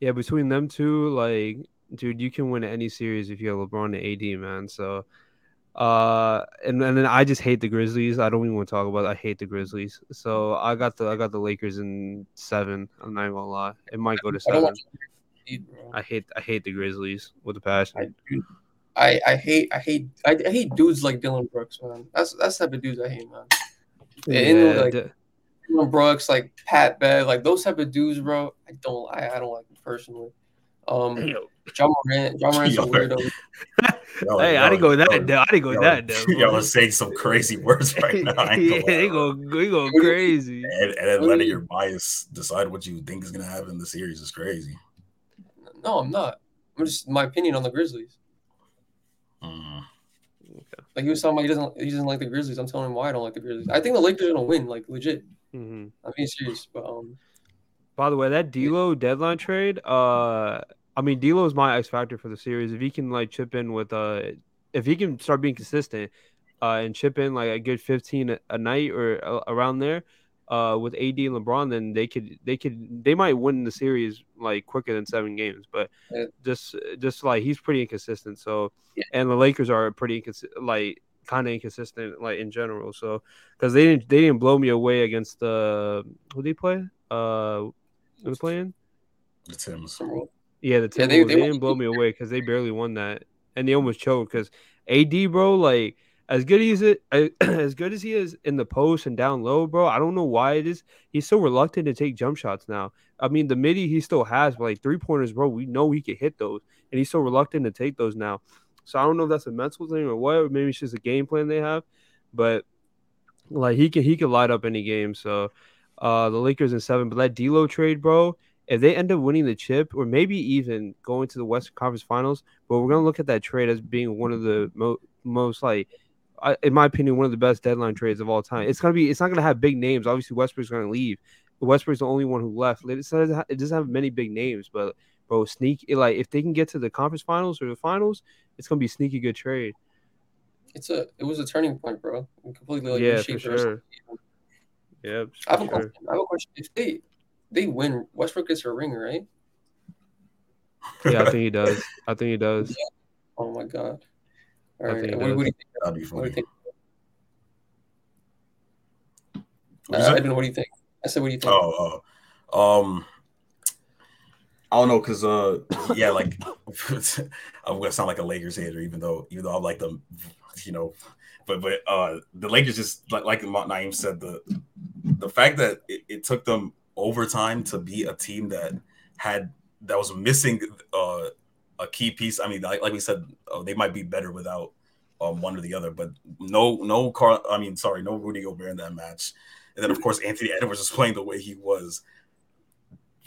yeah, yeah between them two, like dude, you can win any series if you have LeBron and AD, man. So uh and, and then I just hate the Grizzlies. I don't even want to talk about it. I hate the Grizzlies. So I got the I got the Lakers in seven. I'm not even gonna lie. It might go to seven. I hate I hate the Grizzlies with a passion. I, I hate I hate I, I, hate dudes like Dillon Brooks, man. That's that's the type of dudes I hate, man. Yeah, and like d- Dillon Brooks, like Pat Bev, like those type of dudes, bro. I don't I, I don't like them personally. Um, John Morant, Ja Morant's a weirdo. Hey, I didn't go that. Yo, I didn't go that. Y'all are saying some crazy words right now. yeah, they go, they go crazy. And, and then letting your bias decide what you think is gonna happen in the series is crazy. No, I'm not. I'm just my opinion on the Grizzlies. Mm. Okay. Like he was talking about, he doesn't he doesn't like the Grizzlies. I'm telling him why I don't like the Grizzlies. I think the Lakers are gonna win, like legit. Mm-hmm. I'm being serious, but um. By the way, that D'Lo deadline trade, uh, I mean D'Lo is my X factor for the series. If he can like chip in with uh, if he can start being consistent, uh, and chip in like a good 15 a, a night or uh, around there, uh, with AD and LeBron, then they could they could they might win the series like quicker than seven games. But yeah. just just like he's pretty inconsistent. So yeah. and the Lakers are pretty inconsistent, like kind of inconsistent like in general. So because they didn't they didn't blow me away against the uh, who they play uh who they playing the Timbs. Yeah, the Timbs. Yeah, they, they, they, didn't blow me away because they barely won that and they almost choked because AD bro like as good as it as good as he is in the post and down low, bro. I don't know why it is. He's so reluctant to take jump shots now. I mean, the midi he still has, but like three pointers, bro. We know he can hit those, and he's so reluctant to take those now. So I don't know if that's a mental thing or what. Or maybe it's just a game plan they have, but like he can he can light up any game. So uh the Lakers in seven, but that D'Lo trade, bro. If they end up winning the chip, or maybe even going to the Western Conference Finals, but we're gonna look at that trade as being one of the mo- most like in my opinion, one of the best deadline trades of all time. It's gonna be. It's not gonna have big names. Obviously, Westbrook's gonna leave. Westbrook's the only one who left. It doesn't, it doesn't have many big names, but bro, sneak like if they can get to the conference finals or the finals, it's gonna be a sneaky good trade. It's a. It was a turning point, bro. completely like yeah, for sure. Yeah, I have a question. I have a question. If they they win, Westbrook gets a ring, right? Yeah, I think he does. I think he does. Yeah. Oh my god. All right. What, what, do you think? That'd be funny. What do you think? Uh, Evan, what do you think? I said, what do you think? Oh, uh, um, I don't know, cause uh, yeah, like I'm gonna sound like a Lakers hater, even though even though I'm like the, you know, but but uh, the Lakers just like like Naeem said, the the fact that it, it took them overtime to be a team that had that was missing uh a key piece. I mean, like, like we said, uh, they might be better without um, one or the other, but no, no Karl. I mean, sorry, no Rudy Gobert in that match. And then of course Anthony Edwards was playing the way he was.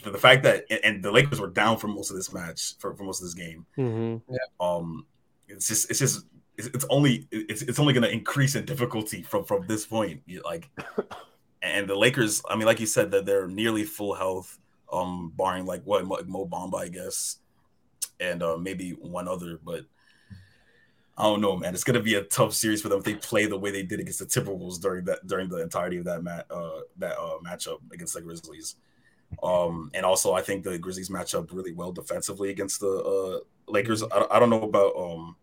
For the fact that and the Lakers were down for most of this match for, for most of this game. Mm-hmm. Yeah. Um, it's just it's just it's, it's only it's, it's only going to increase in difficulty from from this point. Like, and the Lakers. I mean, like you said, that they're nearly full health. Um, barring like what Mo Bamba, I guess and uh, maybe one other, but I don't know, man. It's gonna be a tough series for them if they play the way they did against the Timberwolves during that during the entirety of that mat uh, that uh, matchup against the Grizzlies. Um, and also, I think the Grizzlies match up really well defensively against the uh, Lakers. I, I don't know about um,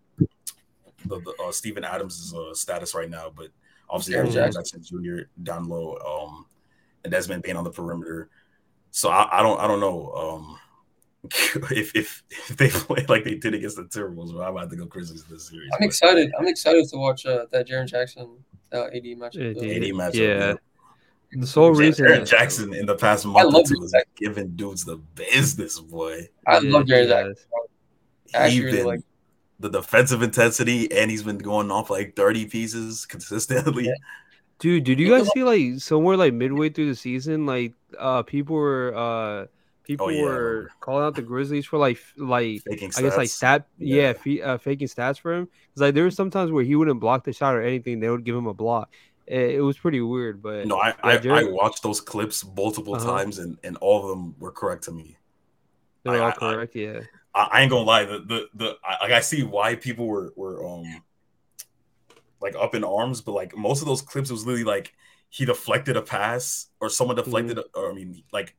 the, the uh, Steven Adams' uh, status right now, but obviously Jaren Jackson Jr. down low, um, and Desmond Bane on the perimeter. So I, I don't I don't know. Um, if, if if they play like they did against the Timberwolves, well, I'm about to go Grizzlies this series. I'm but. excited. I'm excited to watch uh, that Jaren Jackson uh, AD matchup. AD, AD matchup. Yeah. The sole reason Jaren Jackson in the past month or two is giving dudes the business, boy. I yeah, love Jaren Jackson. He's been like the defensive intensity, and he's been going off like 30 pieces consistently. Yeah. Dude, did you guys see like somewhere like midway through the season, like uh people were uh people oh, yeah, were calling out the Grizzlies for like like faking I guess like stat yeah, yeah uh, faking stats for him because like there were sometimes where he wouldn't block the shot or anything they would give him a block. It, it was pretty weird, but no, I I, I, watched those clips multiple uh-huh. times and and all of them were correct to me. They're I, all correct, yeah. I, ain't gonna lie, the the the I, I see why people were were um like up in arms, but like most of those clips, was literally like he deflected a pass or someone deflected, mm-hmm. or I mean, like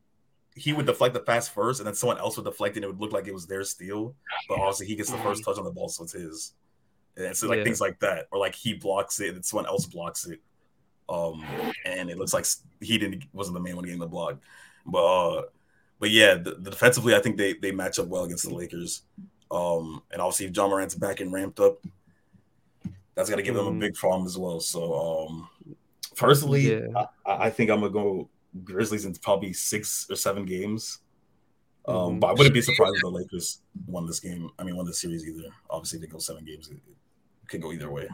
he would deflect the pass first, and then someone else would deflect, and it would look like it was their steal. But obviously, he gets the first mm-hmm. touch on the ball, so it's his. And so like yeah. things like that, or like he blocks it, and someone else blocks it, um, and it looks like he didn't wasn't the main one getting the block. But uh, but yeah, the, the defensively, I think they they match up well against the Lakers. Um, and obviously, if Ja Morant's back and ramped up, that's gonna give them a mm-hmm. big problem as well. So, um, personally, yeah. I, I, think I'm gonna go Grizzlies in probably six or seven games. Um, mm-hmm. but I wouldn't be surprised if the Lakers won this game. I mean, won the series either. Obviously, they go seven games. It, it could go either way.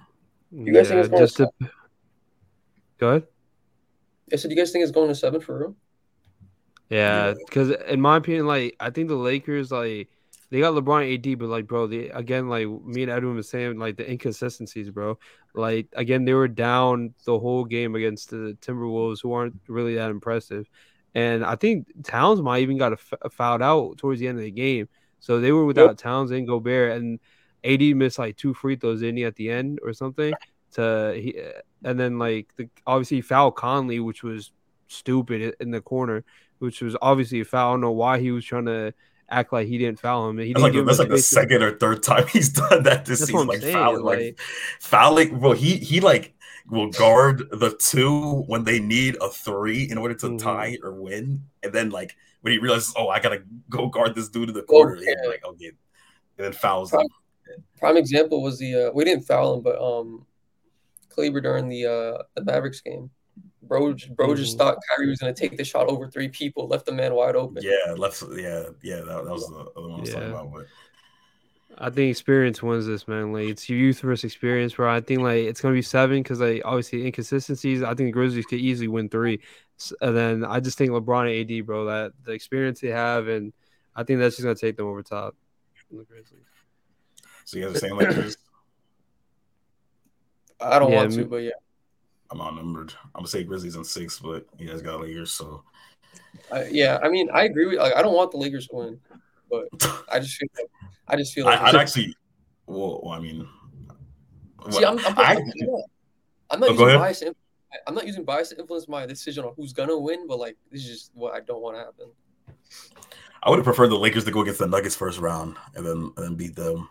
You guys yeah, think it's just to... go ahead? I said, you guys think it's going to seven for real? Yeah, because in my opinion, like I think the Lakers, like they got LeBron AD, but like, bro, they again, like me and Edwin was saying, like the inconsistencies, bro. Like again, they were down the whole game against the Timberwolves, who aren't really that impressive. And I think Towns might even got a, f- a fouled out towards the end of the game, so they were without yep. Towns and Gobert, and AD missed like two free throws, in he, at the end or something? To he, and then like the obviously foul Conley, which was stupid in the corner, which was obviously a foul. I don't know why he was trying to act like he didn't foul him. He that's like, that's like the second or third time he's done that this season. Like saying, fouling, like, like fouling. Well, he he like will guard the two when they need a three in order to mm-hmm. tie or win, and then like when he realizes, oh, I gotta go guard this dude in the corner, okay. like okay, and then fouls prime, him. Prime example was the uh, we didn't foul him, but um, Kleber during the uh the Mavericks game. Bro, bro just mm-hmm. thought Kyrie was gonna take the shot over three people, left the man wide open. Yeah, left. Yeah, yeah, that, that was the other one I was yeah. talking about. But I think experience wins this, man. Like it's youth versus experience, bro. I think like it's gonna be seven because like obviously inconsistencies. I think the Grizzlies could easily win three, and then I just think LeBron and AD, bro, that the experience they have, and I think that's just gonna take them over top. The Grizzlies. So you guys are saying Lakers? I don't yeah, want to, but yeah. I'm outnumbered. I'm gonna say Grizzlies in six, but you guys got Lakers, so. Uh, yeah, I mean, I agree with. Like, I don't want the Lakers to win, but I just feel. Like, I just feel like I, would actually. Well, well, I mean. See, I'm, I'm, I, I'm not oh, using bias. To, I'm not using bias to influence my decision on who's gonna win, but like this is just what I don't want to happen. I would have preferred the Lakers to go against the Nuggets first round and then and then beat them.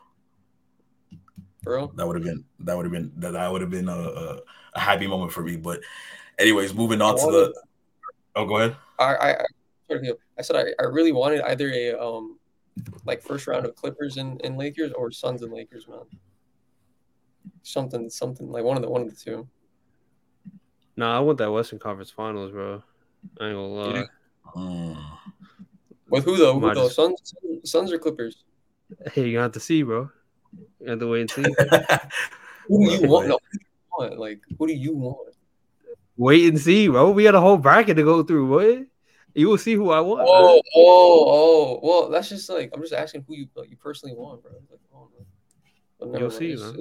Bro, that would have been that would have been that that would have been a, a a happy moment for me. But, anyways, moving on to the. Oh, go ahead. I I, I said I, I really wanted either a um like first round of Clippers and, and Lakers or Suns and Lakers, man. Something something like one of the one of the two. No, nah, I want that Western Conference Finals, bro. I ain't gonna lie. Mm. With who though? Who though? Suns, Suns or Clippers? Hey, you have to see, bro. You have to wait and see. who do you want? No, want? Like, who do you want? Wait and see, bro. We got a whole bracket to go through. What? You will see who I want. Oh, bro. oh, oh. Well, that's just like I'm just asking who you like, you personally want, bro. Like, oh, You'll see, man.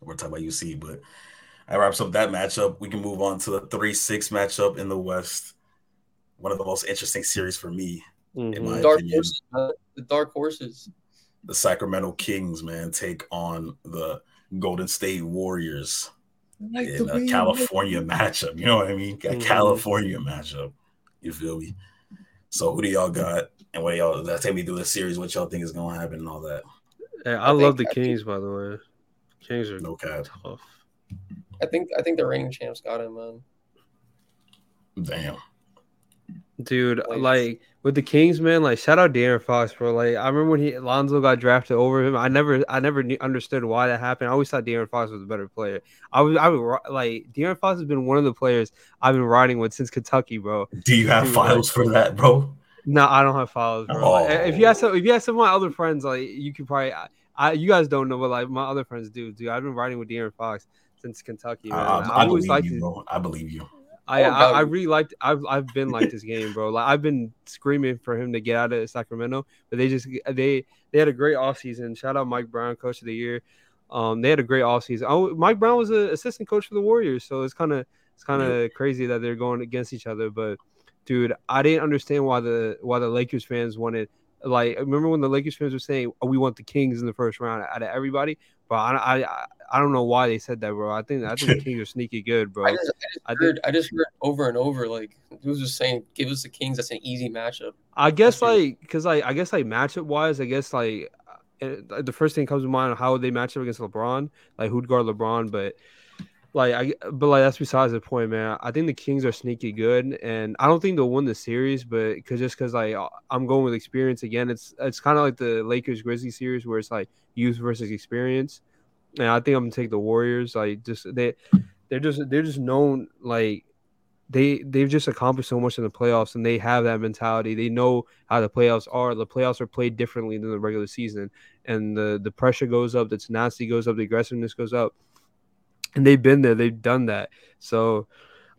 We're talking about UC, but that wraps up that matchup. We can move on to the three-six matchup in the West. One of the most interesting series for me, mm-hmm. in my dark opinion. Horses, the dark horses. The Sacramento Kings, man, take on the Golden State Warriors like in a California matchup. You know what I mean? A mm-hmm. California matchup. You feel me? So who do y'all got? And what y'all that take me through the series? What y'all think is gonna happen and all that? Hey, I, I love the Kings, by the way. Kings are no cap. tough. I think I think the reigning champs got him, man. Damn. Dude, like with the Kings, man, like shout out De'Aaron Fox, bro. Like I remember when he Lonzo got drafted over him. I never, I never knew, understood why that happened. I always thought De'Aaron Fox was a better player. I was, I was like De'Aaron Fox has been one of the players I've been riding with since Kentucky, bro. Do you have Dude, files like, for that, bro? No, I don't have files, bro. Oh. Like, if you ask, some, if you ask some of my other friends, like you could probably, I, you guys don't know, but like my other friends do. Dude, I've been riding with De'Aaron Fox since Kentucky. Man. I, I, I, I always liked you, bro. I believe you. I, oh, I, I, really liked. I've I've been like this game, bro. Like I've been screaming for him to get out of Sacramento, but they just they they had a great offseason. Shout out Mike Brown, coach of the year. Um, they had a great offseason. Oh, Mike Brown was an assistant coach for the Warriors, so it's kind of it's kind of yeah. crazy that they're going against each other. But dude, I didn't understand why the why the Lakers fans wanted. Like, remember when the Lakers fans were saying, oh, "We want the Kings in the first round" out of everybody? But I, I, I don't know why they said that, bro. I think I think the Kings are sneaky good, bro. I just, I just I heard, think, I just heard over and over like he was just saying, "Give us the Kings." That's an easy matchup. I guess like because like I guess like matchup wise, I guess like uh, the first thing comes to mind how would they match up against LeBron? Like who'd guard LeBron? But like I but like that's besides the point, man. I think the Kings are sneaky good, and I don't think they'll win the series, but because just because like I'm going with experience again, it's it's kind of like the Lakers Grizzlies series where it's like youth versus experience, and I think I'm gonna take the Warriors. Like just they they're just they're just known like they they've just accomplished so much in the playoffs and they have that mentality. They know how the playoffs are. The playoffs are played differently than the regular season, and the the pressure goes up, the tenacity goes up, the aggressiveness goes up and they've been there, they've done that. So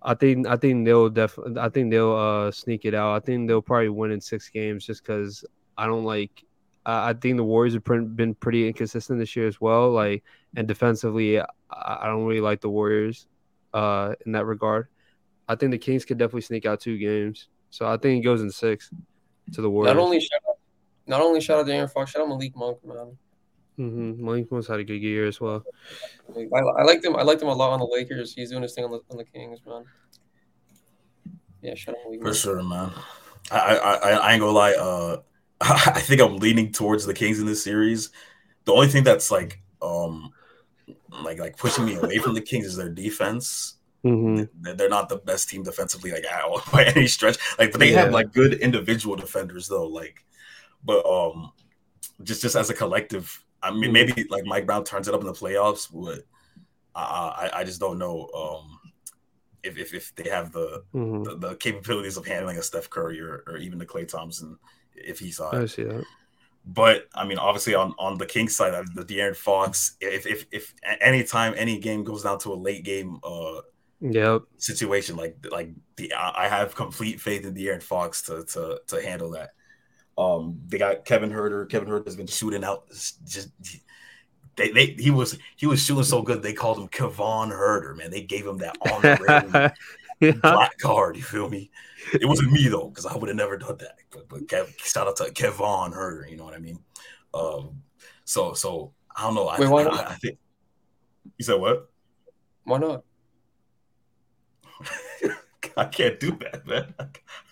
I think I think they'll definitely I think they'll uh, sneak it out. I think they'll probably win in six games just because I don't like. I think the Warriors have been pretty inconsistent this year as well. Like and defensively, I don't really like the Warriors uh, in that regard. I think the Kings could definitely sneak out two games. So I think it goes in six to the Warriors. Not only shout out, not only shout out to Aaron Fox, shout out Malik Monk, man. Mm-hmm. Malik Monk's had a good year as well. I, I like him. I liked him a lot on the Lakers. He's doing his thing on the on the Kings, man. Yeah, shut up. For sure, man. I, I I ain't gonna lie. Uh, I think I'm leaning towards the Kings in this series. The only thing that's like um like like pushing me away from the Kings is their defense. Mm-hmm. They're not the best team defensively, like at all, by any stretch. Like, but they yeah. have like good individual defenders though. Like, but um, just just as a collective, I mean, maybe like Mike Brown turns it up in the playoffs, but I I, I just don't know um, if, if, if they have the, mm-hmm. the, the capabilities of handling a Steph Curry or, or even the Klay Thompson if he saw it. I see that. But I mean, obviously on, on the Kings side, the De'Aaron Fox, if if if any time any game goes down to a late game uh yep. situation, like like the I have complete faith in De'Aaron Fox to to to handle that. Um, they got Kevin Huerter. Kevin Huerter has been shooting out. Just they, they he was he was shooting so good they called him Kevon Huerter. Man, they gave him that honorary yeah. black card. You feel me? It wasn't me though, because I would have never done that. But, but Kev, shout out to Kevon her, You know what I mean? Um, so so I don't know. Wait, I, I, I think you said what? Why not? I can't do that, man. I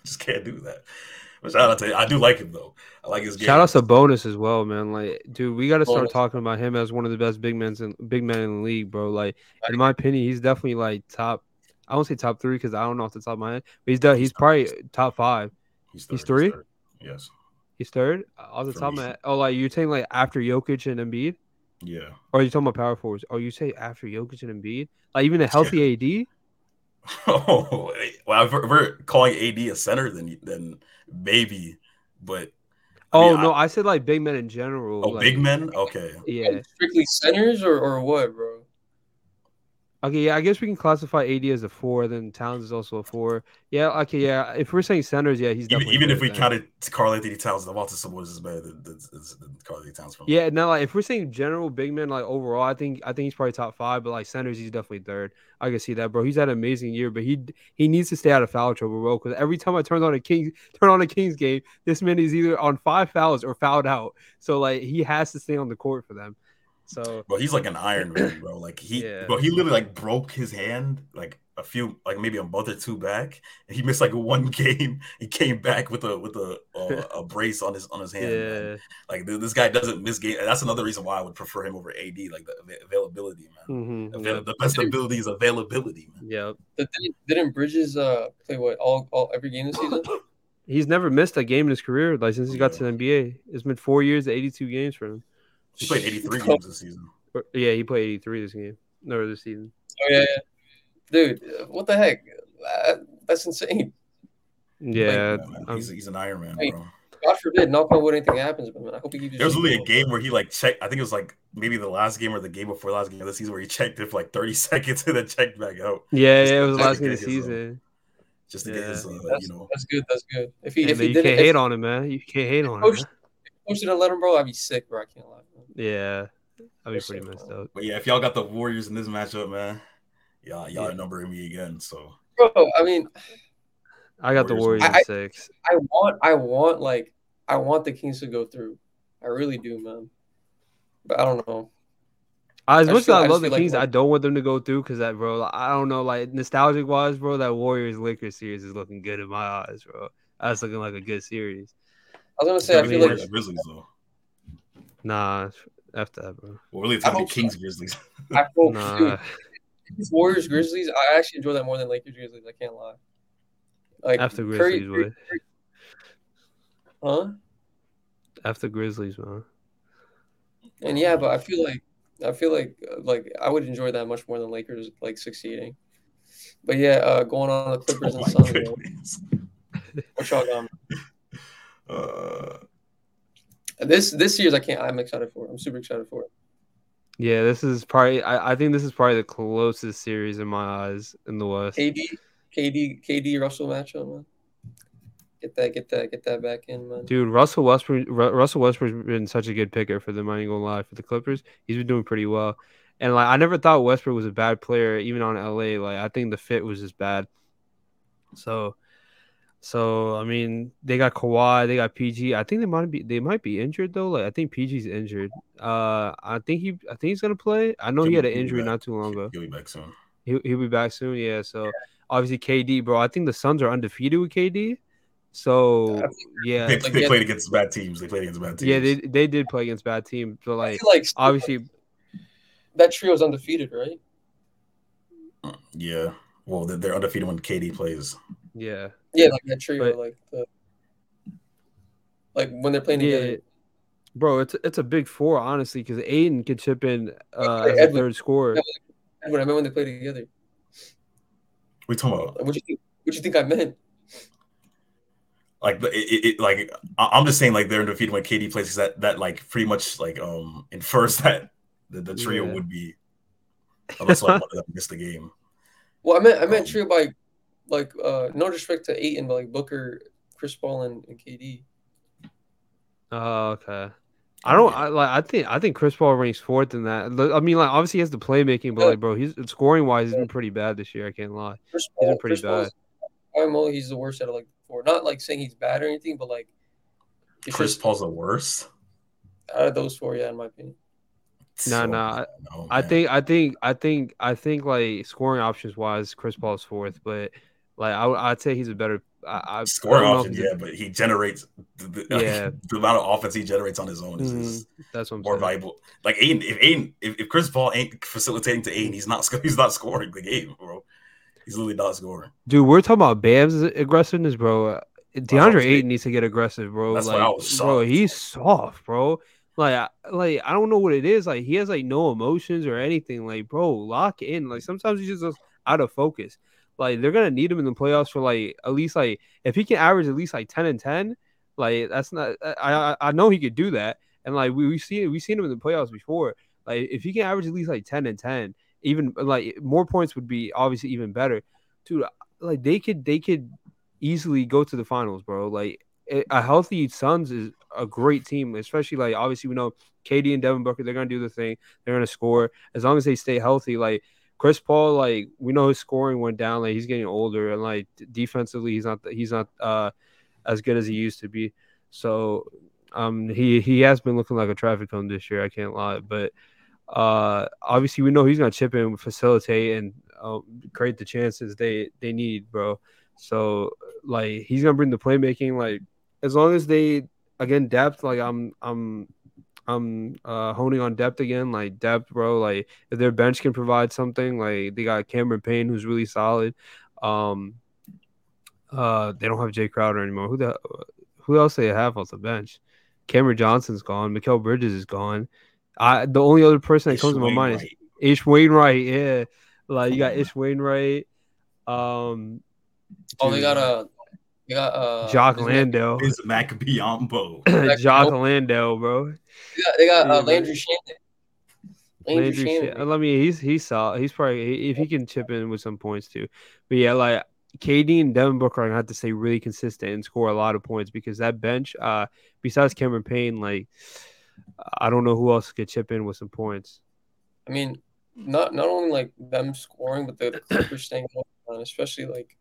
just can't do that. But shout out to I do like him though. I like his game. Shout out to Bonus as well, man. Like, dude, we got to start talking about him as one of the best big men in big men in the league, bro. Like, in my opinion, he's definitely like top. I don't say top three because I don't know off the top of my head, but he's he's, he's probably top five. He's, third, he's three. He's yes. He's third off the top of my head. Oh, like you're saying like after Jokic and Embiid. Yeah. Or are you talking about power forwards? Oh, you say after Jokic and Embiid? Like even a healthy AD? Oh, well, if we're calling AD a center, then then maybe, but. I oh mean, no, I, I, said like big men in general. Oh, like, big men. Okay. Yeah. Strictly centers or or what, bro? Okay, yeah, I guess we can classify AD as a four. Then Towns is also a four. Yeah, okay, yeah. If we're saying centers, yeah, he's even, even if we counted Karl-Anthony Towns, the Walter Sabonis is better than, than, than Karl-Anthony Towns. From yeah, now like if we're saying general big men, like overall, I think I think he's probably top five. But like centers, he's definitely third. I can see that, bro. He's had an amazing year, but he he needs to stay out of foul trouble, bro. Because every time I turn on a Kings turn on a Kings game, this man is either on five fouls or fouled out. So like he has to stay on the court for them. So, bro, he's like an Iron Man, bro. Like he, yeah. bro, he literally like broke his hand like a few, like maybe a month or two back, and he missed like one game. He came back with a with a a, a brace on his on his hand. Yeah. Like this guy doesn't miss game. That's another reason why I would prefer him over AD. Like the availability, man. Mm-hmm. Avail- yep. The best ability is availability, man. Yep. Didn't, didn't Bridges uh play what all all every game this season? He's never missed a game in his career, like since he got to the NBA. It's been four years, eighty two games for him. He played 83 games this season. Yeah, he played 83 this game. No, this season. Oh yeah, yeah. dude, what the heck? That's insane. Yeah, like, he's, he's an Iron Man, bro. God forbid, knock on wood, anything happens. But man, I hope he keeps. There was really a game where he like checked. I think it was like maybe the last game or the game before last game of the season where he checked it for like 30 seconds and then checked back out. Yeah, yeah, it was the last game of the season. Just to yeah. get his, uh, that's, you know. That's good. That's good. If he, if he you can't hate on him, man. You can't hate on him. Posted and let him, bro. I'd be sick, bro. I can't lie. Yeah, I'd be pretty messed up. But yeah, if y'all got the Warriors in this matchup, man, y'all y'all yeah. numbering me again. So, bro, I mean, I got Warriors the Warriors I, six. I want, I want, like, I want the Kings to go through. I really do, man. But I don't know. As much as I, love the Kings, like, I don't want them to go through because that, bro. I don't know, like nostalgic wise, bro. That Warriors Lakers series is looking good in my eyes, bro. That's looking like a good series. I was gonna say, I, I feel mean, like Grizzlies though. Nah, after that, bro. Well, really, it's gonna be Kings so. Grizzlies. I hope, nah. dude. Warriors Grizzlies. I actually enjoy that more than Lakers Grizzlies. I can't lie. Like after Grizzlies, Curry, Curry, Curry, huh? After Grizzlies, man. And yeah, but I feel like I feel like like I would enjoy that much more than Lakers like succeeding. But yeah, uh, going on the Clippers oh and Suns. what y'all got? Uh, this this year's I can't. I'm excited for. It. I'm super excited for it. Yeah, this is probably. I, I think this is probably the closest series in my eyes in the West. KD, KD, KD Russell matchup, man. Get that, get that, get that back in, man. Dude, Russell Westbrook, Russell Westbrook's been such a good picker for them. I ain't gonna lie for the Clippers. He's been doing pretty well, and like I never thought Westbrook was a bad player, even on LA. Like I think the fit was just bad. So, so I mean, they got Kawhi, they got PG. I think they might be they might be injured though. Like I think PG's injured. Uh, I think he I think he's gonna play. I know he'll, he had an injury not too long ago. He'll be back soon. He'll, he'll be back soon. Yeah. So yeah. obviously KD, bro. I think the Suns are undefeated with KD. So yeah, they, they played against bad teams. They played against bad teams. Yeah, they they did play against bad teams. But like, like obviously, that trio is undefeated, right? Yeah. Well, they're undefeated when KD plays. Yeah. Yeah, like that trio, but, like the like when they're playing yeah, together. Bro, it's it's a big four, honestly, because Ayton can chip in uh, as Edwin, a third scorer. Edwin, I meant when they play together. We talking about? What you think? What you think I meant? like it, it, like I'm just saying like they're undefeated when KD plays that that like pretty much like um infers that the, the trio yeah. would be unless I missed the game. Well, I meant I meant um, trio by like uh no disrespect to Ayton, but like Booker, Chris Paul, and, and KD. Oh, okay. I don't. I like. I think. I think Chris Paul ranks fourth in that. I mean, like obviously he has the playmaking, but like, bro, he's scoring wise, he's been pretty bad this year. I can't lie. Chris Paul, he's been pretty Chris bad. I'm he's the worst out of like four. Not like saying he's bad or anything, but like Chris just, Paul's the worst out of those four. Yeah, in my opinion. No, no, I, I think, I think, I think, I think, like scoring options wise, Chris Paul's fourth, but like I, I'd say he's a better I, scoring options, yeah, but he generates the, the, yeah. the, amount of offense he generates on his own is, is mm-hmm. that's more saying. valuable. Like Ayton, if Ayton, if, if Chris Paul ain't facilitating to Ayton, he's not he's not scoring the game, bro. He's literally not scoring. Dude, we're talking about Bam's aggressiveness, bro. DeAndre Ayton needs to get aggressive, bro. That's like, bro, he's soft, bro. Like, like I don't know what it is. Like, he has like no emotions or anything. Like, bro, lock in. Like, sometimes he's just out of focus. Like, they're gonna need him in the playoffs for like at least like if he can average at least like ten and ten. Like, that's not. Uh, I I know he could do that. And like we we see we seen him in the playoffs before. Like, if he can average at least like ten and ten, even like more points would be obviously even better. Dude, like they could they could easily go to the finals, bro. Like a healthy Suns is a great team, especially like obviously we know KD and Devin Booker, they're gonna do the thing, they're gonna score as long as they stay healthy. Like Chris Paul, like we know his scoring went down, like he's getting older, and like defensively, he's not he's not uh as good as he used to be. So um he he has been looking like a traffic cone this year, I can't lie, but uh, obviously we know he's gonna chip in, facilitate, and uh, create the chances they they need, bro. So like he's gonna bring the playmaking. Like as long as they again depth, like I'm I'm I'm uh, honing on depth again, like depth, bro. Like if their bench can provide something, like they got Cameron Payne who's really solid. Um, uh, they don't have Jae Crowder anymore. Who the who else they have off the bench? Cameron Johnson's gone. Mikal Bridges is gone. I the only other person that Ish comes to my mind is Ish Wainwright. Yeah, like you got Ish Wainwright. Um, oh, they got a They got uh, Jock Landale. Bismack Biyombo. Jock Landale, bro. They got, they got uh, Landry Shamet. Landry Shamet. I mean, he's he's solid. He's probably if he can chip in with some points too. But yeah, like KD and Devin Booker are gonna have to stay really consistent and score a lot of points because that bench, uh, besides Cameron Payne, like I don't know who else could chip in with some points. I mean, not not only like them scoring, but the, the Clippers staying on, especially like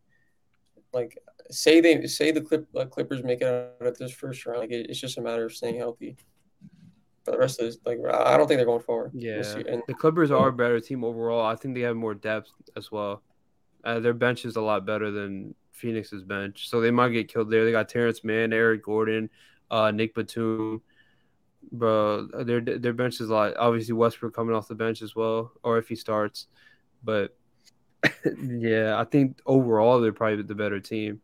like say they say the Clip, uh, Clippers make it out of this first round. Like it, it's just a matter of staying healthy. But the rest of this, like I don't think they're going forward. Yeah, and, the Clippers are a better team overall. I think they have more depth as well. Uh, their bench is a lot better than Phoenix's bench, so they might get killed there. They got Terance Mann, Eric Gordon, uh, Nick Batum. Bro, their their bench is a lot. Obviously, Westbrook coming off the bench as well, or if he starts. But yeah, I think overall they're probably the better team.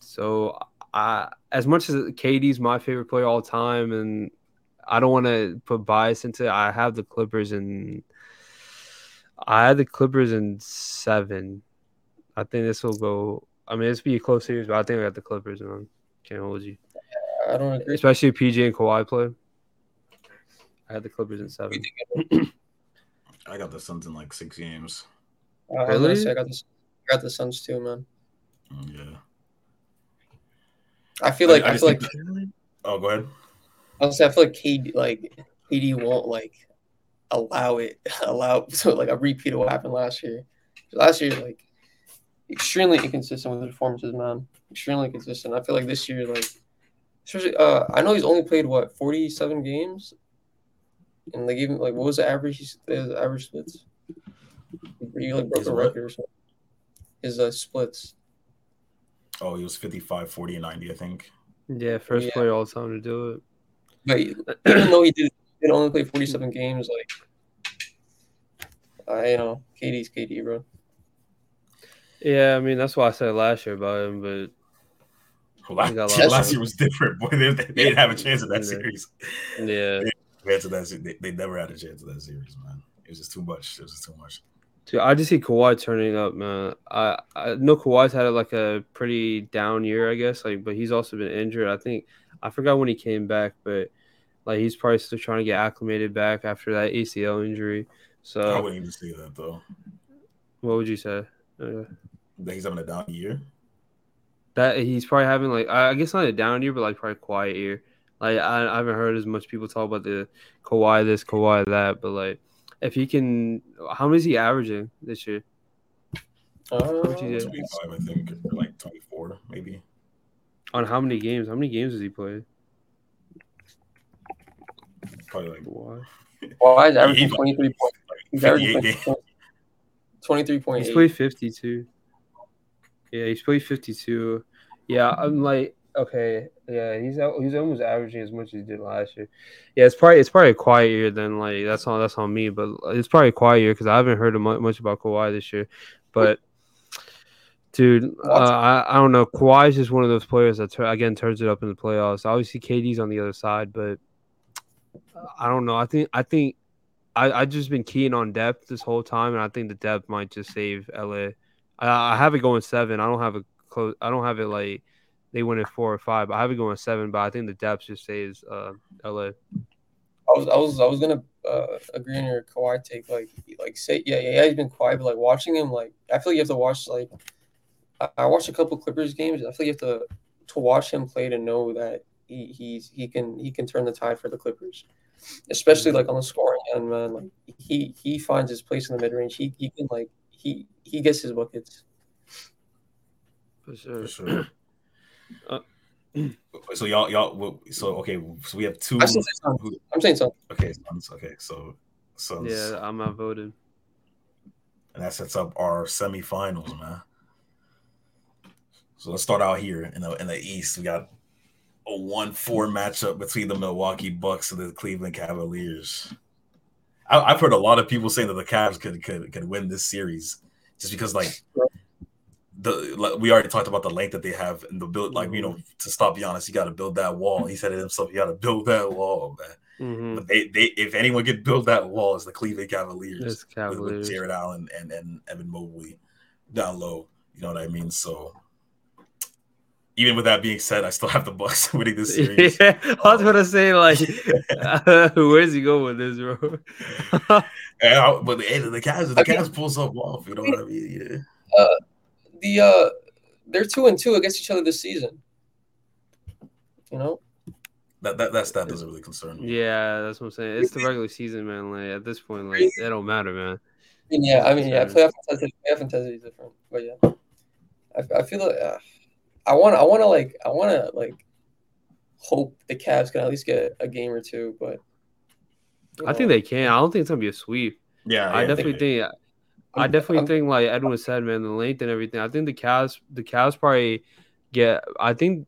So, I as much as KD's my favorite player all time, and I don't want to put bias into it, I have the Clippers and I had the Clippers in seven. I think this will go. I mean, this will be a close series, but I think I got the Clippers, man. Can't hold you. I don't agree. Especially if PG and Kawhi play. I had the Clippers in seven. I got the Suns in like six games. Uh, really? I got the I got the Suns too, man. Mm, yeah. I feel like I, I, I feel like. That... Oh, go ahead. I say I feel like KD like KD won't like allow it allow so like a repeat of what happened last year. Last year, like extremely inconsistent with the performances, man. Extremely inconsistent. I feel like this year, like especially uh I know he's only played what, forty seven games? And like even like what was the average his average splits? He like broke a record or something. His uh, splits. Oh, he was 55, 40, and 90, I think. Yeah, first yeah. player all time to do it. But even though he did, he only play 47 games, like, I you know, KD's KD, bro. Yeah, I mean, that's why I said last year about him, but. Well, last, last year was different. Boy, they, they didn't have a chance in that series. Yeah. They, to that, they, they never had a chance in that series, man. It was just too much. It was just too much. Dude, I just see Kawhi turning up, man. I, I know Kawhi's had like a pretty down year, I guess. Like, but he's also been injured. I think I forgot when he came back, but like he's probably still trying to get acclimated back after that ACL injury. So I wouldn't even say that though. What would you say? Uh, that he's having a down year. That he's probably having like I guess not a down year, but like probably quiet year. Like I, I haven't heard as much people talk about the Kawhi this, Kawhi that, but like if he can, how many is he averaging this year? Uh, 25, I think, or like 24, maybe. On how many games? How many games has he played? Probably like why? Well, he's averaging 23 points. He's averaging 23 points. He's played 52. Yeah, he's played 52. Yeah, I'm like, Okay, yeah, he's he's almost averaging as much as he did last year. Yeah, it's probably it's probably a quiet year then. Like that's on that's on me, but it's probably a quiet year because I haven't heard much about Kawhi this year. But dude, uh, I I don't know. Kawhi is just one of those players that again turns it up in the playoffs. Obviously, KD's on the other side, but I don't know. I think I think I I just been keying on depth this whole time, and I think the depth might just save LA. I, I have it going seven. I don't have a close. I don't have it like they win at four or five. I have it going seven, but I think the depth just stays uh, LA. I was I was I was gonna uh, agree on your Kawhi take. Like like say yeah yeah he's been quiet, but like watching him like I feel like you have to watch like I, I watched a couple Clippers games. I feel like you have to to watch him play to know that he he's he can he can turn the tide for the Clippers, especially like on the scoring end. Man, like he he finds his place in the mid range. He he can like he he gets his buckets. For sure. For sure. Uh, so y'all, y'all. So okay. So we have two. I'm saying something. I'm saying something. Okay. Okay. So, so yeah, I'm outvoted. And that sets up our semifinals, man. So let's start out here in the in the East. We got a one-four matchup between the Milwaukee Bucks and the Cleveland Cavaliers. I, have heard a lot of people saying that the Cavs could could could win this series just because like the like, we already talked about the length that they have and the build. Like you know, mm-hmm. to stop Giannis, you got to build that wall. He said it himself. You got to build that wall, man. Mm-hmm. But they, they, if anyone could build that wall, it's the Cleveland Cavaliers, Cavaliers. With, with Jarrett Allen and and Evan Mobley down low. You know what I mean? So even with that being said, I still have the Bucks winning this series. yeah, I was Um, gonna say like, winning this series. I was series. Yeah, I was gonna say like, where's he going with this, bro? I, but the, the Cavs, the Cavs pulls up off. You know what I mean? Yeah. Uh, the uh, they're two and two against each other this season. You know. That, that that stat doesn't really concern me. Yeah, that's what I'm saying. It's the regular season, man. Like at this point, like it don't matter, man. Yeah, I mean, yeah, playoff intensity, playoff intensity is different, but yeah, I, I feel like uh, I want, I want to like, I want to like hope the Cavs can at least get a game or two, but I know. think they can. I don't think it's gonna be a sweep. Yeah, I yeah, definitely think. think I definitely I'm, think, like Edwin said, man, the length and everything. I think the Cavs, the Cavs probably get. I think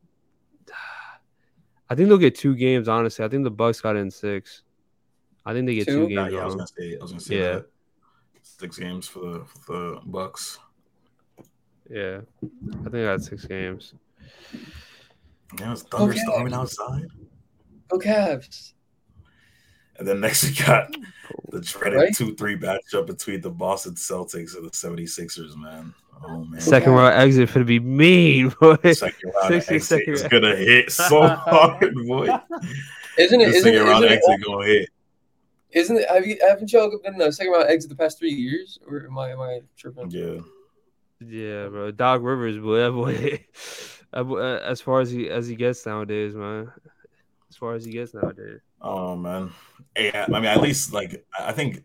I think they'll get two games. Honestly, I think the Bucks got in six. I think they get two, two games. Yeah, yeah, I was gonna say. I was gonna say yeah. That. Six games for the for the Bucks. Yeah, I think I got six games. Yeah, it's thunderstorming outside. Go Cavs. And then next we got the dreaded right? 2 3 matchup between the Boston Celtics and the 76ers, man. Oh, man. Second round exit for to be mean, boy. Second round exit second is going to hit so hard, boy. Isn't it? The isn't second it, round isn't exit going to hit. Isn't it? Have you haven't y'all been the second round exit the past three years, or am I am I tripping? Yeah. Yeah, bro. Doc Rivers, boy, that boy. Uh, as far as he as he gets nowadays, man. As far as he gets nowadays. Oh man, yeah. I mean, at least like I think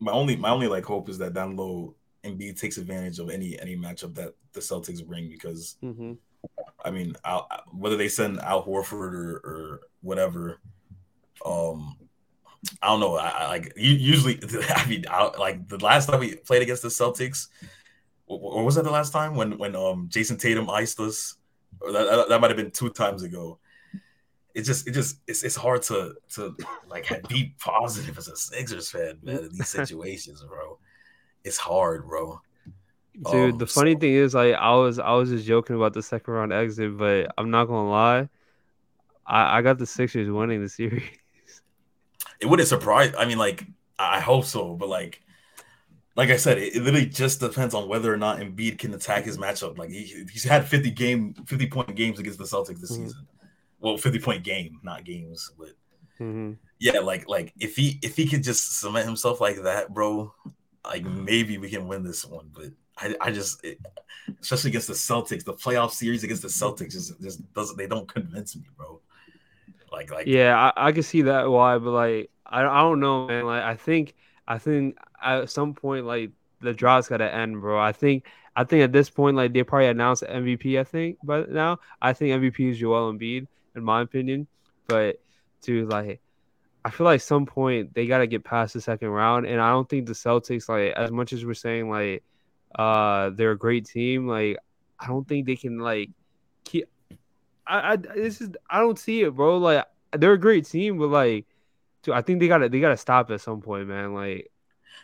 my only my only like hope is that down low Embiid takes advantage of any any matchup that the Celtics bring because mm-hmm. I mean, I'll, whether they send Al Horford or, or whatever, um, I don't know. I, I like usually. I mean, I, like the last time we played against the Celtics, or was that the last time when when um Jayson Tatum iced us? That that, that might have been two times ago it just it just it's, it's hard to to like be positive as a Sixers fan, man, in these situations, bro. It's hard, bro. Dude, um, the funny so... thing is, like, I was I was just joking about the second round exit, but I'm not gonna lie, I I got the Sixers winning the series. It wouldn't surprise. I mean, like, I hope so, but like, like I said, it, it literally just depends on whether or not Embiid can attack his matchup. Like, he, he's had 50 game, 50 point games against the Celtics this mm-hmm. season well 50 point game not games but mm-hmm. yeah like like if he if he could just cement himself like that bro like maybe we can win this one but i, I just it, especially against the celtics the playoff series against the celtics just, just doesn't they don't convince me bro like like yeah i, I can see that why but like I, I don't know man like i think i think at some point like the draw's got to end bro i think I think at this point, like they probably announced MVP. I think, but now I think MVP is Joel Embiid in my opinion. But dude, like I feel like some point they gotta get past the second round. And I don't think the Celtics, like as much as we're saying like uh they're a great team, like I don't think they can like keep I, I this is I don't see it, bro. Like they're a great team, but like dude, I think they gotta they gotta stop at some point, man. Like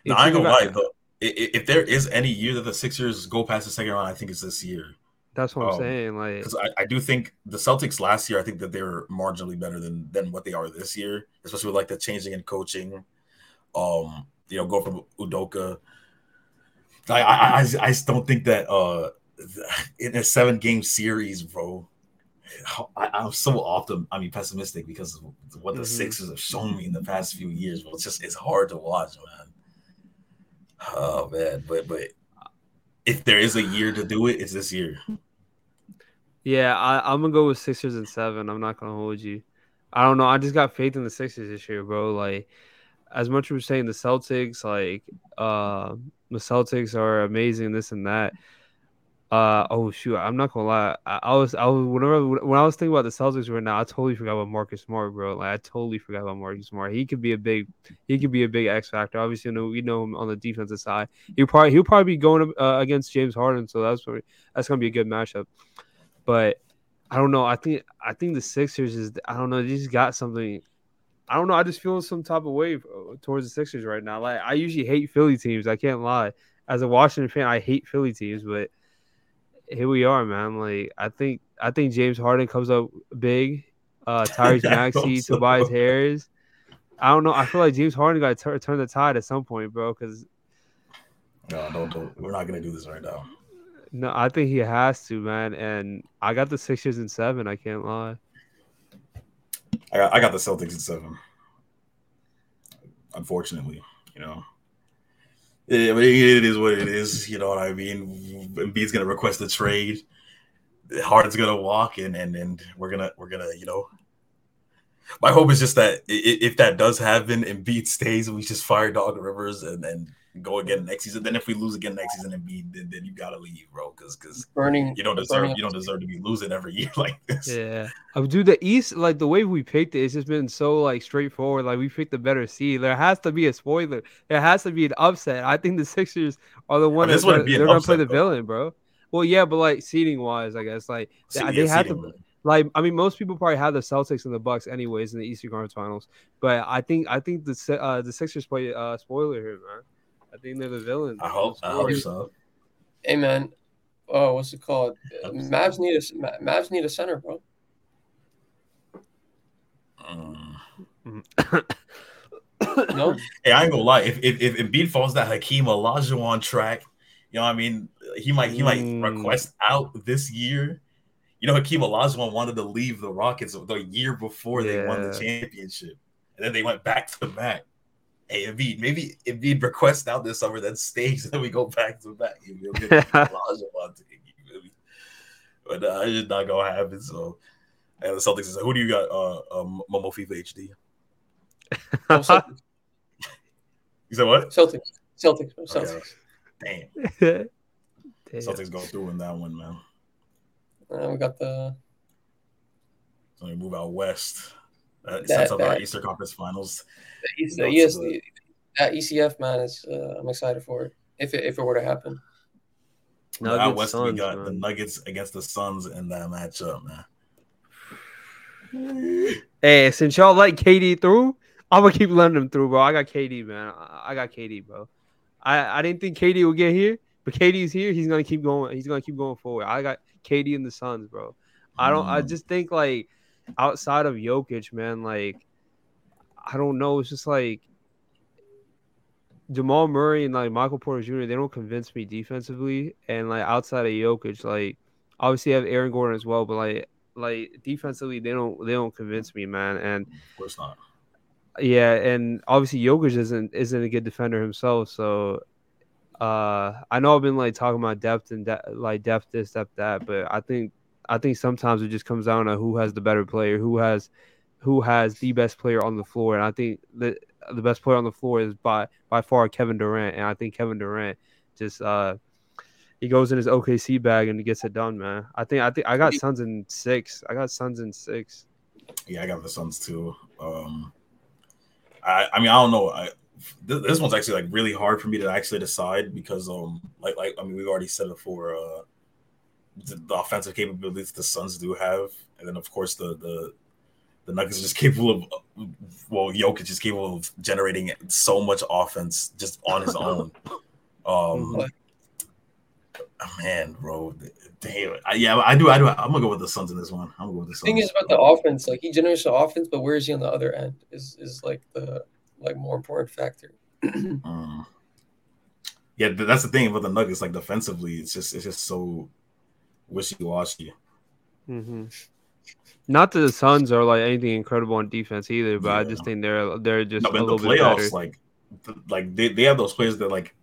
no, I ain't gonna lie though. If there is any year that the Sixers go past the second round, I think it's this year. That's what I'm um, saying. Like, because I, I, do think the Celtics last year, I think that they were marginally better than than what they are this year, especially with like the changing in coaching. Um, you know, go from Udoka. I I, I, I just don't think that uh in a seven game series, bro. I, am so often, I mean, pessimistic because of what the mm-hmm. Sixers have shown me in the past few years. But it's just it's hard to watch, man. Oh man, but but if there is a year to do it, it's this year. Yeah, I, am gonna go with Sixers and seven. I'm not gonna hold you. I don't know. I just got faith in the Sixers this year, bro. Like, as much as we're saying the Celtics, like, uh, the Celtics are amazing, this and that. Uh oh shoot, I'm not gonna lie. I, I, was I was whenever when I was thinking about the Celtics right now, I totally forgot about Marcus Smart, bro. Like I totally forgot about Marcus Smart. He could be a big he could be a big X factor. Obviously, you know we know him on the defensive side. He'll probably he'll probably be going uh, against James Harden, so that's probably, that's gonna be a good matchup. But I don't know. I think I think the Sixers is I don't know. They just got something. I don't know. I just feel some type of wave uh, towards the Sixers right now. Like I usually hate Philly teams. I can't lie. As a Washington fan, I hate Philly teams, but here we are, man. Like I think I think James Harden comes up big. Uh Tyrese Maxey, so. Tobias Harris. I don't know. I feel like James Harden got to turn the tide at some point, bro. Because no, don't, don't. We're not gonna do this right now. No, I think he has to, man. And I got the Sixers in seven. I can't lie. I got, I got the Celtics in seven. Unfortunately, you know. It, it is what it is. You know what I mean. Embiid's gonna request a trade. Harden's gonna walk, and and and we're gonna we're gonna you know. My hope is just that if that does happen, Embiid stays, we just fire Doc Rivers and and go again next season. Then if we lose again next season and be then, then you gotta leave, bro, because because burning you don't deserve you don't deserve to be losing every year like this. Yeah, I would do the East like the way we picked it. It's just been so like straightforward. Like we picked the better seed. There has to be a spoiler. There has to be an upset. I think the Sixers are the one I mean, that they're gonna play the villain, bro. Well, yeah, but like seating wise, I guess like See, they, have to. Like I mean, most people probably have the Celtics and the Bucks anyways in the Eastern Conference Finals, but I think I think the uh, the Sixers play uh, spoiler here, man. I think they're the villain. I hope. I hope so. Hey man, oh, what's it called? Mavs need a Mavs need a center, bro. Um, no. Hey, I ain't gonna lie. If if if Embiid falls that Hakeem Olajuwon track, you know, what I mean, he might he might mm. request out this year. You know, Hakeem Olajuwon wanted to leave the Rockets the year before yeah. they won the championship, and then they went back to back hey, Embiid, maybe Embiid request out this summer, then stays, and then we go back to back. You know, but uh, it's not gonna happen. So, and the Celtics is like, who do you got? Uh, um, Momo FIFA HD. Oh, you said what? Celtics. Celtics. Celtics. Damn. Damn. Celtics go through in that one, man. Uh, we got the. So we move out west. Uh, that, sets up that, our Eastern Conference Finals. The, yes, the, that ECF man is. Uh, I'm excited for it if it if it were to happen. Nuggets, out west, Suns, we got man. the Nuggets against the Suns in that matchup, man. Hey, since y'all like KD through, I'm gonna keep letting him through, bro. I got KD, man. I got KD, bro. I, I didn't think KD would get here, but KD's here. He's gonna keep going. He's gonna keep going forward. I got KD in the Suns, bro. I don't. Mm. I just think like outside of Jokic, man, like I don't know. It's just like Jamal Murray and like Michael Porter Jr. They don't convince me defensively, and like outside of Jokic, like obviously I have Aaron Gordon as well, but like like defensively they don't they don't convince me, man. And of course not. Yeah, and obviously Jokic isn't isn't a good defender himself, so uh I know I've been like talking about depth and de- like depth this, depth that, but I think I think sometimes it just comes down to who has the better player, who has who has the best player on the floor, and I think the the best player on the floor is by by far Kevin Durant, and I think Kevin Durant just uh he goes in his OKC bag and he gets it done, man. I think I think I got Suns in six. I got Suns in six. Yeah, I got the Suns too. Um, I I mean I don't know. I this one's actually like really hard for me to actually decide because um like like I mean we've already said it for uh the, offensive capabilities the Suns do have, and then of course the the the Nuggets are just capable of well, Jokic is capable of generating so much offense just on his own. Um, oh, man, bro, damn, I, yeah, I do, I do. I'm gonna go with the Suns in this one. I'm gonna go with the Suns. thing is about the offense, like he generates the offense, but where is he on the other end? Is is like the like more important factor. um, yeah, that's the thing about the Nuggets. Like defensively, it's just it's just so wishy washy. Mm-hmm. Not that the Suns are like anything incredible on defense either, but yeah. I just think they're they're just no, a little the playoffs, bit better. Like, like they, they have those players that like,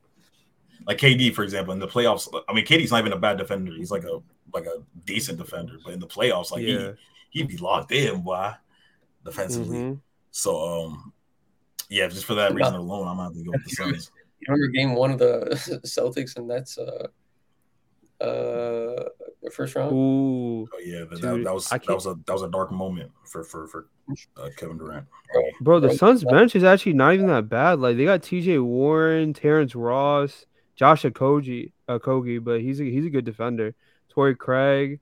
like KD for example in the playoffs. I mean, KD's not even a bad defender. He's like a like a decent defender, but in the playoffs, like yeah. he he'd be locked in, why defensively. Mm-hmm. So um, yeah, just for that reason alone, I'm gonna have to go with the Suns. You remember game one of the Celtics and that's uh uh first round. Ooh, oh, yeah, that, that, that was that was a that was a dark moment for for for uh, Kevin Durant. Bro, the Suns bench is actually not even that bad. Like they got T.J. Warren, Terrence Ross, Josh Okogie, Okogie, but he's a, he's a good defender. Torrey Craig,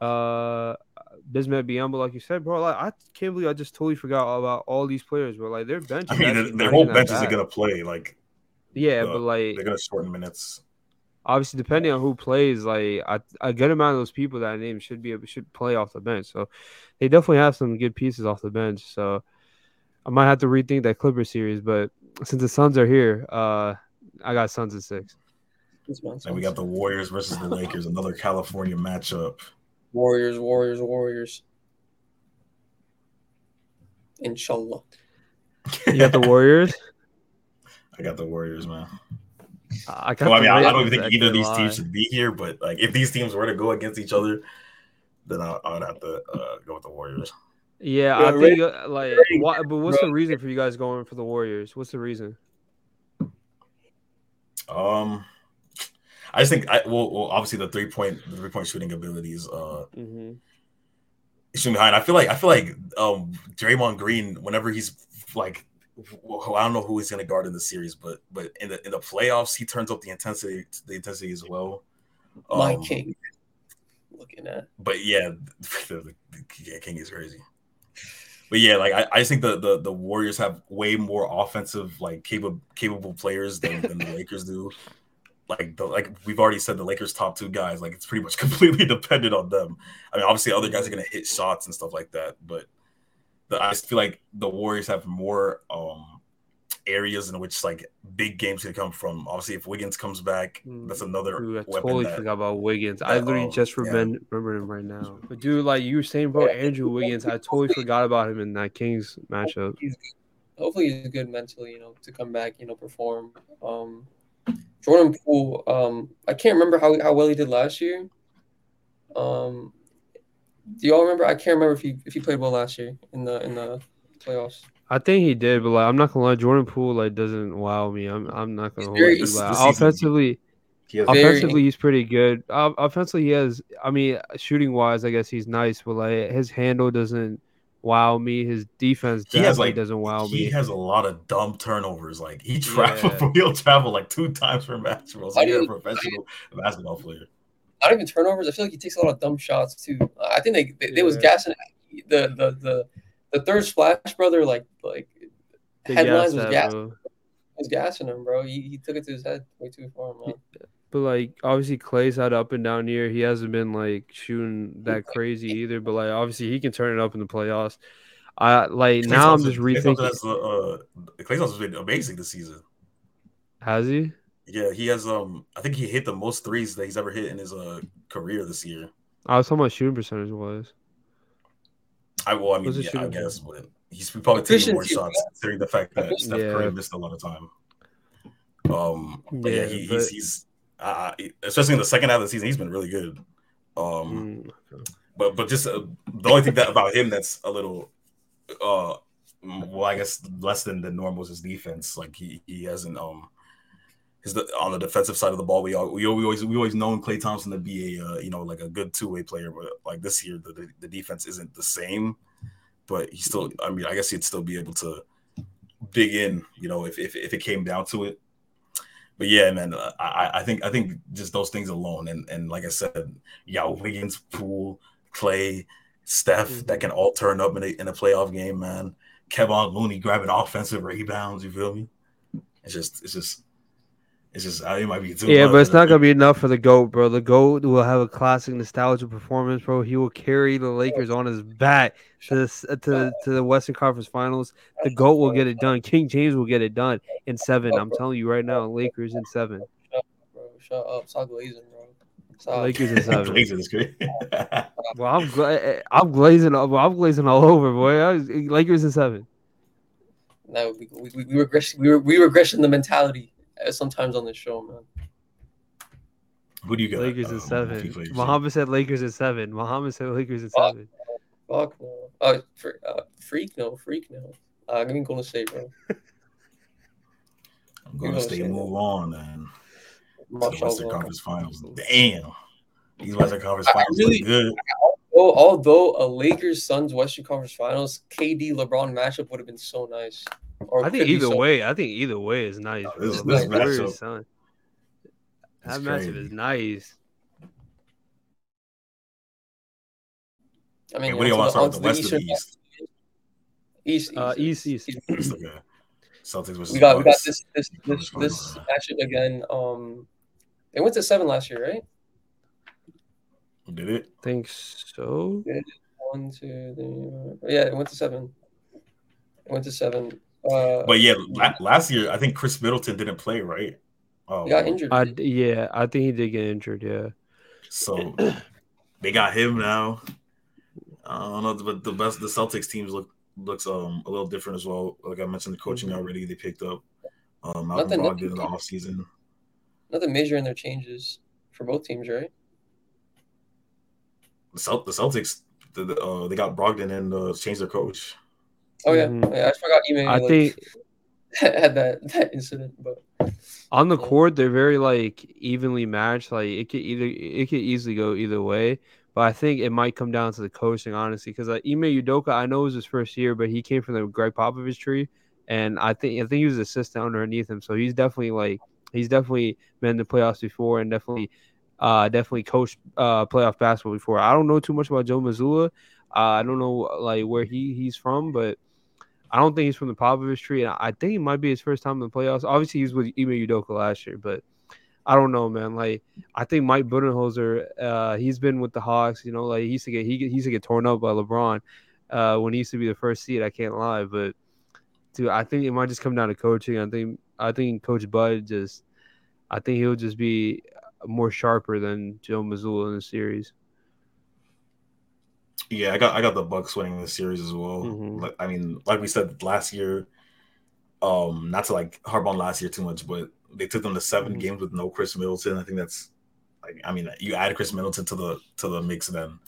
uh, Bismack Biyombo, like you said, bro. Like I can't believe I just totally forgot about all these players, bro. Like their bench. I mean, their whole bench isn't gonna play. Like yeah, uh, but like they're gonna shorten minutes obviously depending on who plays, like a, a good amount of those people that I named should be should play off the bench. So they definitely have some good pieces off the bench. So I might have to rethink that Clipper series, but since the Suns are here, uh, I got Suns at six. And we got the Warriors versus the Lakers, another California matchup. Warriors, Warriors, Warriors. Inshallah. You got the Warriors. I got the Warriors, man. I got. Well, I mean, I, I don't even think either of these lie. teams should be here, but like if these teams were to go against each other, then I, I would have to uh, go with the Warriors. Yeah, Yeah, I Ray- think uh, like, why, but what's the reason for you guys going for the Warriors? What's the reason? Um, I just think I well, well obviously the three point the three point shooting abilities uh mm-hmm. shooting behind. I feel like I feel like um Draymond Green whenever he's like well, I don't know who he's gonna guard in the series, but but in the in the playoffs he turns up the intensity the intensity as well. My Um, king. Looking at. but yeah, the, yeah, King is crazy. But yeah, like I, I just think the, the the Warriors have way more offensive like capable capable players than, than the Lakers do. Like the like we've already said the Lakers top two guys, like it's pretty much completely dependent on them. I mean, obviously other guys are gonna hit shots and stuff like that, but the, I just feel like the Warriors have more um areas in which like big games can come from. Obviously, if Wiggins comes back, that's another Dude, I weapon. totally that- forgot about Wiggins. I literally um, just yeah. remember, remember him right now. But dude, like you were saying, bro, Andrew Wiggins, I totally forgot about him in that Kings matchup. He's hopefully he's good mentally, you know, to come back, you know, perform. Um, Jordan Poole, um, I can't remember how how well he did last year. Um, do y'all remember? I can't remember if he if he played well last year in the in the playoffs. I think he did, but like I'm not gonna lie, Jordan Poole like doesn't wow me. I'm I'm not gonna He's hold very- you. This- Like, this offensively, he has Very- offensively he's pretty good. Uh, offensively, he has. I mean, shooting wise, I guess he's nice, but like his handle doesn't wow me. His defense he has like doesn't wow he me. He has a lot of dumb turnovers. Like he travel, Yeah. he'll travel like two times per match. Bro. So I you're a professional basketball player. Not even turnovers. I feel like he takes a lot of dumb shots too. I think they they, they was gassing the the the the third splash brother like like They headlines was that, gas was gassing him, bro. He, he took it to his head way too far, man. But like obviously Klay's had up and down year. He hasn't been like shooting that crazy either. But like obviously he can turn it up in the playoffs. I like Klay now I'm just Klay Thompson rethinking. has, uh, uh, Klay Thompson's been amazing this season. Has he? Yeah, he has. Um, I think he hit the most threes that he's ever hit in his uh career this year. I was talking about shooting percentage was. I well, I mean, yeah, I guess, but he's probably taking more Efficiency, shots considering the fact that Steph Curry missed a lot of time. Um, but yeah, Yeah, he, he's but- he's uh, especially in the second half of the season, he's been really good. Um, Mm, okay. but but just uh, the only thing that about him that's a little uh well i guess less than the normal is his defense like he he hasn't um his on the defensive side of the ball we all, we always we always known klay thompson to be a uh, you know like a good two-way player but like this year the, the, defense isn't the same but he still i mean i guess he'd still be able to dig in you know if if, if it came down to it but yeah, man, I- I, I think I think just those things alone, and and like I said, yeah, Wiggins, Poole, Klay, Steph, that can all turn up in a, in a playoff game, man. Kevin Looney grabbing offensive rebounds, you feel me? It's just, it's just, it's just, it might be too Yeah, but it's not gonna be enough for the goat, bro. The goat will have a classic nostalgia performance, bro. He will carry the Lakers on his back to the to the, to the Western Conference Finals. The goat will get it done. King James will get it done in seven. I'm telling you right now, Lakers in seven. Bro, shut up. Stop glazing, bro. Stop. Lakers in seven. Blazers is great. Well, I'm gla- I'm glazing. all- I'm glazing all over, boy. I was- Lakers in seven. No, we, we, we, we regress we, we regressing the mentality uh, sometimes on this show, man. Who do you got? Lakers in um, seven. FIFA? Muhammad said Lakers in seven. Muhammad said Lakers in Fuck. seven. Fuck no. Uh, fr- uh, freak no, freak no. Uh, give me Golden State, bro. I'm going to stay gonna move on then. To the Western Conference Finals. Damn. These Western Conference I Finals really- look good. Well, although a Lakers Suns Western Conference Finals KD LeBron matchup would have been so nice. Or I think either so- way, I think either way is nice. Oh, this- bro. this Warriors, matchup son. is That matchup is nice. I mean, Hey, what do you want to start with? The onto West or the Eastern- East? East, Uh, East, East. East, okay. Celtics versus We got we got this this this this matchup again. Um, they went to seven last year, right? Did it? Think so. One, two, three. Yeah, it went to seven. It went to seven. Uh, But yeah, la- last year I think Khris Middleton didn't play, right? Oh, got injured. I, yeah, I think he did get injured. Yeah. So they got him now. I don't know, but the best the Celtics teams look looks um a little different as well. Like I mentioned, the coaching mm-hmm. already they picked up. Um, Malcolm Brogdon in the offseason. Nothing major in their changes for both teams, right? The, Celt- the Celtics, the, the, uh, they got Brogdon and uh, changed their coach. Oh yeah, mm-hmm. yeah I forgot. Ime, I like, think had that that incident, but on the court they're very like evenly matched. Like it could either it could easily go either way. But I think it might come down to the coaching, honestly, because uh, Ime Udoka, I know it was his first year, but he came from the Gregg Popovich tree, and I think I think he was assistant underneath him, so he's definitely like he's definitely been in the playoffs before, and definitely uh definitely coached uh playoff basketball before. I don't know too much about Joe Mazzulla. Uh, I don't know like where he he's from, but I don't think he's from the Popovich tree, and I think it might be his first time in the playoffs. Obviously, he's with Ime Udoka last year, but I don't know, man. Like I think Mike Budenholzer, uh, he's been with the Hawks. You know, like he used to get he, he used to get torn up by LeBron uh, when he used to be the first seed. I can't lie, but dude, I think it might just come down to coaching. I think I think Coach Bud just, I think he'll just be more sharper than Joe Mazzulla in the series. Yeah, I got I got the Bucks winning the series as well. Mm-hmm. I mean, like we said last year, um, not to like harp on last year too much, but they took them to 7 mm-hmm. games with no Khris Middleton. I think that's like I mean, you add Khris Middleton to the to the mix, then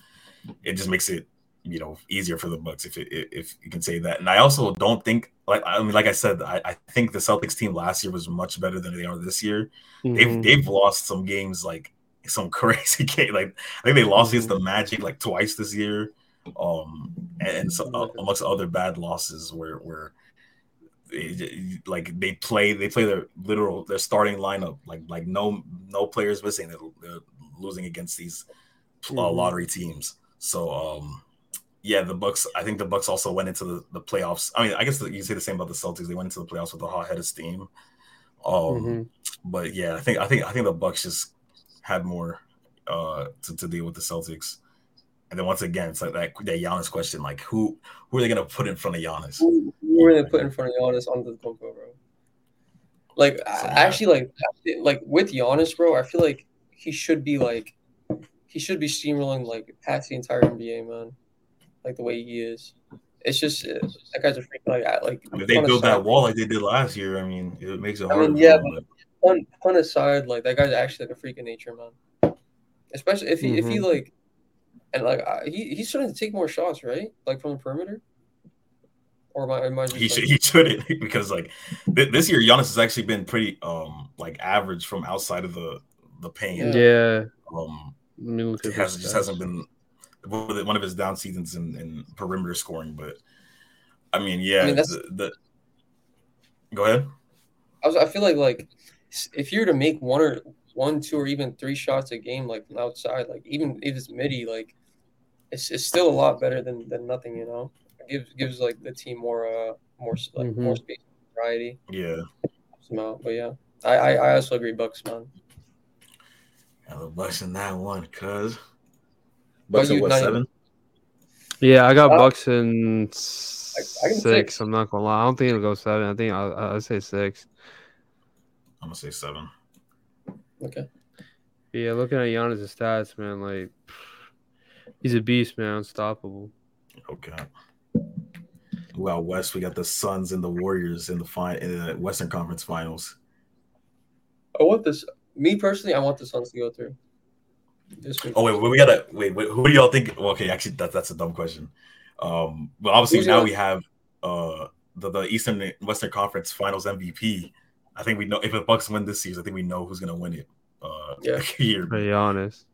it just makes it you know easier for the Bucks if it, if you can say that. And I also don't think like I mean, like I said, I, I think the Celtics team last year was much better than they are this year. Mm-hmm. They've they've lost some games like some crazy game. Like I think they lost against the mm-hmm. Magic like twice this year, um, and so uh, amongst other bad losses where where like they play they play their literal their starting lineup like like no no players missing they're, they're losing against these uh, mm-hmm. lottery teams so um yeah the bucks i think the bucks also went into the, the playoffs i mean i guess you can say the same about the celtics they went into the playoffs with a hot head of steam um mm-hmm. but yeah i think i think i think the bucks just had more uh to, to deal with the celtics and then once again, it's like that that Giannis question, like who who are they gonna put in front of Giannis? Who, who are they put in front of Giannis on the Coco, bro? Like so, actually, like like with Giannis, bro, I feel like he should be like he should be steamrolling like past the entire NBA, man. Like the way he is. It's just that guy's a freak. Like, like if they build that wall like they did last year, I mean, it makes it hard. I mean, yeah, but fun, fun aside, like that guy's actually like a freak of nature, man. Especially if he mm-hmm. if he mm-hmm. like and like he he's starting to take more shots, right? Like from the perimeter. Or am I, am I he should he shouldn't because like th- this year Giannis has actually been pretty um like average from outside of the the paint. Yeah. Um, it has, just hasn't been one of his down seasons in, in perimeter scoring, but I mean, yeah, I mean, the, the, go ahead. I was I feel like like if you were to make one or one, two, or even three shots a game, like from outside, like even if it's midi, like it's, it's still a lot better than, than nothing, you know. It gives gives like the team more uh more like mm-hmm. more space variety. Yeah. But yeah, I, I I also agree, Bucks man. Yeah, the Bucks in that one, cuz Bucks in what seven? Yeah, I got uh, Bucks in I, I six. six. I'm not gonna lie. I don't think it'll go seven. I think I'll, I'll say six. I'm gonna say seven. Okay. Yeah, looking at Giannis' stats, man, like he's a beast, man, unstoppable. Okay. Well, West, we got the Suns and the Warriors in the fine in the Western Conference Finals. I want this. Me personally, I want the Suns to go through. Oh wait, we gotta wait, wait. Who do y'all think? Well, okay, actually, that's that's a dumb question. Um, but obviously Who's now we have uh the, the Eastern Western Conference Finals MVP. I think we know if the Bucks win this season, I think we know who's gonna win it. Uh, yeah, here. To be honest,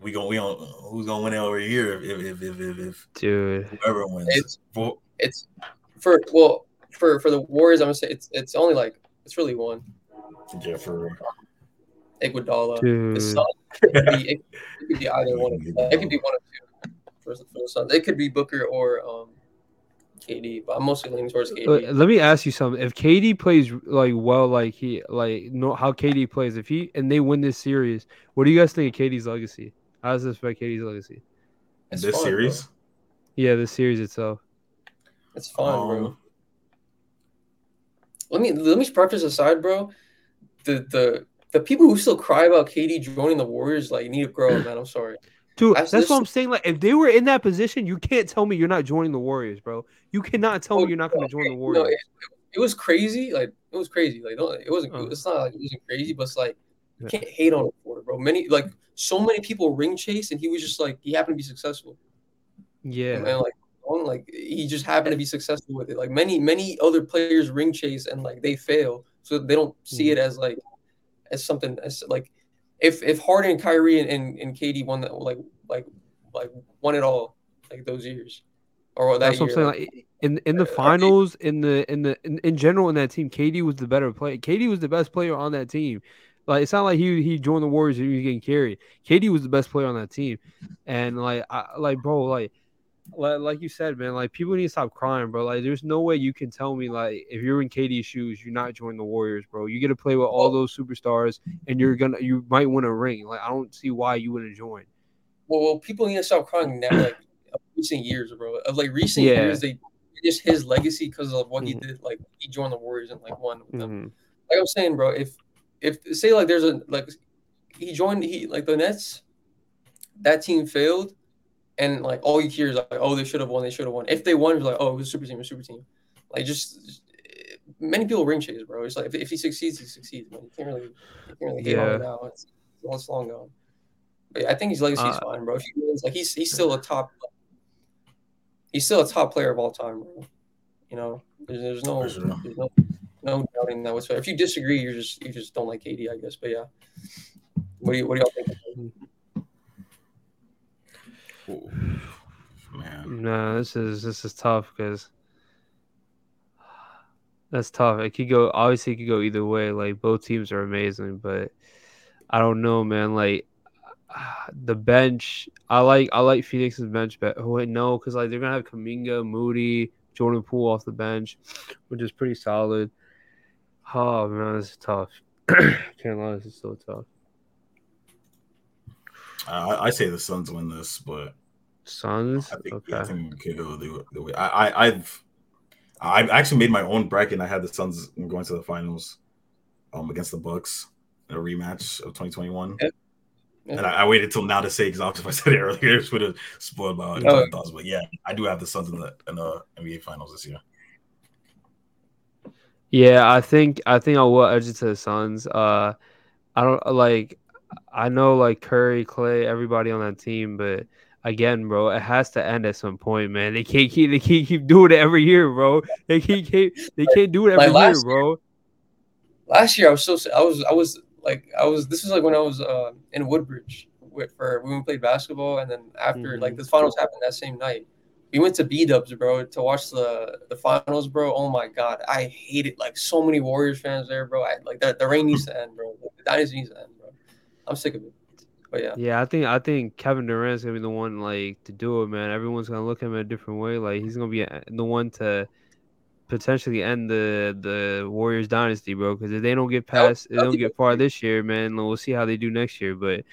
we going we on who's gonna win it over here if if if if, if dude whoever wins. It's, for, it's for well for for the Warriors. I'm gonna say it's it's only like it's really one. Yeah, for Iguodala. The Sun. It could, be, it, could be either one. Of, it could be one of two for, for the Suns. It could be Booker or um KD, but I'm mostly leaning towards KD. Let me ask you something. If KD plays like well, like he like know how KD plays, if he and they win this series, what do you guys think of KD's legacy? How does this affect KD's legacy? It's this fun, series? Bro. Yeah, the series itself. It's fun, um, bro. Let me let me preface aside, bro. The the the people who still cry about KD joining the Warriors like need to grow up, man. I'm sorry. Dude, that's, that's what I'm saying. Like, if they were in that position, you can't tell me you're not joining the Warriors, bro. You cannot tell oh, me you're not going to join the Warriors. No, it, it, was crazy. Like, it was crazy. Like, it wasn't. Uh, it's not like it wasn't crazy, but it's like you can't hate on a it, bro. Many like so many people ring chase, and he was just like he happened to be successful. Yeah, and, and like like he just happened to be successful with it. Like many many other players ring chase and like they fail, so they don't see mm. it as like as something as like if if Harden, and Kyrie, and, and, and KD won that like like like won it all like those years or that That's year. what I'm saying. Like, in in the uh, finals, in the in the in, in general in that team, KD was the better player. KD was the best player on that team. Like it's not like he he joined the Warriors and he was getting carried. KD was the best player on that team, and like I, like bro, like like you said, man, like people need to stop crying, bro. Like, there's no way you can tell me like if you're in KD's shoes, you're not joining the Warriors, bro. You get to play with all those superstars, and you're gonna you might win a ring. Like, I don't see why you wouldn't join. Well, well people need to stop crying now, like recent years, bro. Of like recent yeah. years, they just his legacy because of what mm-hmm. he did. Like he joined the Warriors and like won with them. Mm-hmm. Like I'm saying, bro, if if say like there's a like he joined he like the Nets, that team failed and like all you hear is like, oh, they should have won, they should have won. If they won, it's like, oh, it was a super team, It a super team. Like just, just many people ring chase, bro. It's like if, if he succeeds, he succeeds. Man, you can't really, you can't really hate yeah. on it now. It's, it's long gone. But I think his legacy is uh, fine, bro. If he wins, like he's he's still a top, he's still a top player of all time, bro. You know, there's, there's no, there's no, no doubting that whatsoever. If you disagree, you just you just don't like KD, I guess. But yeah, what do you what do y'all think? Man. No, this is this is tough because that's tough. It could go obviously it could go either way. Like both teams are amazing, but I don't know, man. Like the bench, I like I like Phoenix's bench, but wait, no, because like they're gonna have Kuminga, Moody, Jordan Poole off the bench, which is pretty solid. Oh man, this is tough. This is so tough. I, I say the Suns win this, but Suns. I think, okay. I think we could go the, the way I, I I've I've actually made my own bracket. and I had the Suns going to the finals, um, against the Bucks in a rematch of 2021. Yeah. Yeah. And I, I, waited till now to say because if I said it earlier, it would have spoiled my oh. thoughts. But yeah, I do have the Suns in the in the NBA Finals this year. Yeah, I think I think I will edge it to the Suns. Uh, I don't like I know like Curry, Klay, everybody on that team, but again, bro, it has to end at some point, man. They can't keep they can't keep doing it every year, bro. They can't keep, they can't do it every like year, bro. last year I was so I was I was like I was this was like when I was uh, in Woodbridge with, for when we played basketball, and then after mm-hmm. like the finals happened that same night. We went to B Dubs, bro, to watch the the finals, bro. Oh my god, I hate it. Like so many Warriors fans there, bro. I like the, the reign needs to end, bro. The dynasty needs to end. I'm sick of it. But yeah. Yeah, I think I think Kevin Durant's gonna be the one like to do it, man. Everyone's gonna look at him a different way. Like he's gonna be the one to potentially end the the Warriors dynasty, bro. Because if they don't get past, they don't get far this year, man. We'll see how they do next year. But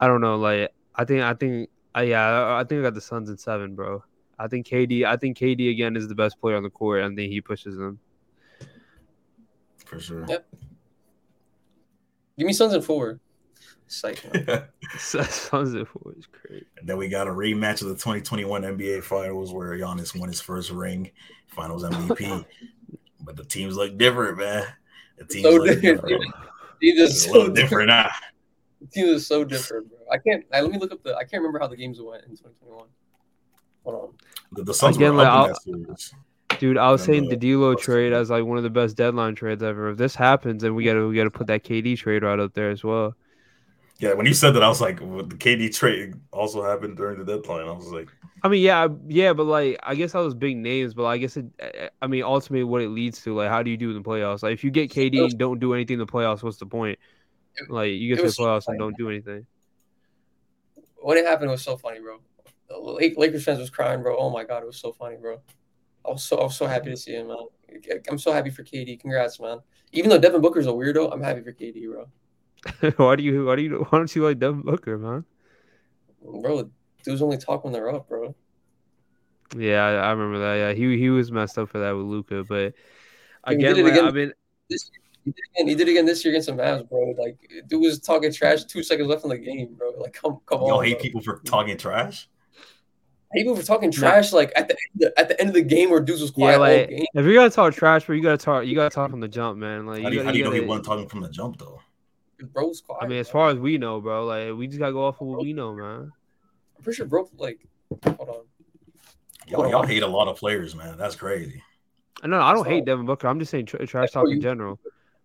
I don't know. Like I think I think uh, yeah, I think I got the Suns in seven, bro. I think KD. I think KD again is the best player on the court. I think he pushes them. For sure. Yep. Give me Suns in four. Psycho. Sounds it was great. And then we got a rematch of the 2021 NBA Finals where Giannis won his first ring, Finals MVP. but the teams look different, man. The teams so look different. Teams are so different. now. The teams are so different, bro. I can't. I, let me look up the. I can't remember how the games went in 2021. Hold on. The, the Suns Again, were like, Dude, I was saying the D'Lo trade as like one of the best deadline trades ever. If this happens, then we gotta we gotta put that KD trade right up there as well. Yeah, when you said that, I was like, well, the KD trade also happened during the deadline. I was like, I mean, yeah, yeah, but like, I guess I was big names, but I guess it, eh, eh, I mean, ultimately, what it leads to, like, how do you do in the playoffs? Like, if you get KD and don't do anything in the playoffs, what's the point? Like, you get to the playoffs so and don't do anything. What happened, was so funny, bro. The Lakers fans was crying, bro. Oh my god, it was so funny, bro. I was so I was so happy to see him, man. I'm so happy for KD. Congrats, man. Even though Devin Booker's a weirdo, I'm happy for KD, bro. why do you why do you why don't you like Devin Booker, man? Bro, dudes only talk when they're up, bro. Yeah, I, I remember that. Yeah, he he was messed up for that with Luka, but again, like, again I mean, this He did, again, he did again this year against the Mavs, bro. Like, dude was talking trash two seconds left in the game, bro. Like, come, come on. Y'all hate bro. people for talking trash. People were talking trash like at the end of, at the end of the game where dudes was quiet Yeah, like game. if you're gonna talk trash, bro, you gotta talk. You gotta talk from the jump, man. Like How do you, gotta- how do you know he gotta- wasn't talking from the jump though? Bro was quiet. I mean, as bro. far as we know, bro, like we just gotta go off of what we know, man. I'm pretty sure bro like hold on. Y'all, y'all hate a lot of players, man. That's crazy. I know I don't So- hate Devin Booker. I'm just saying tra- trash Bro, talk in general.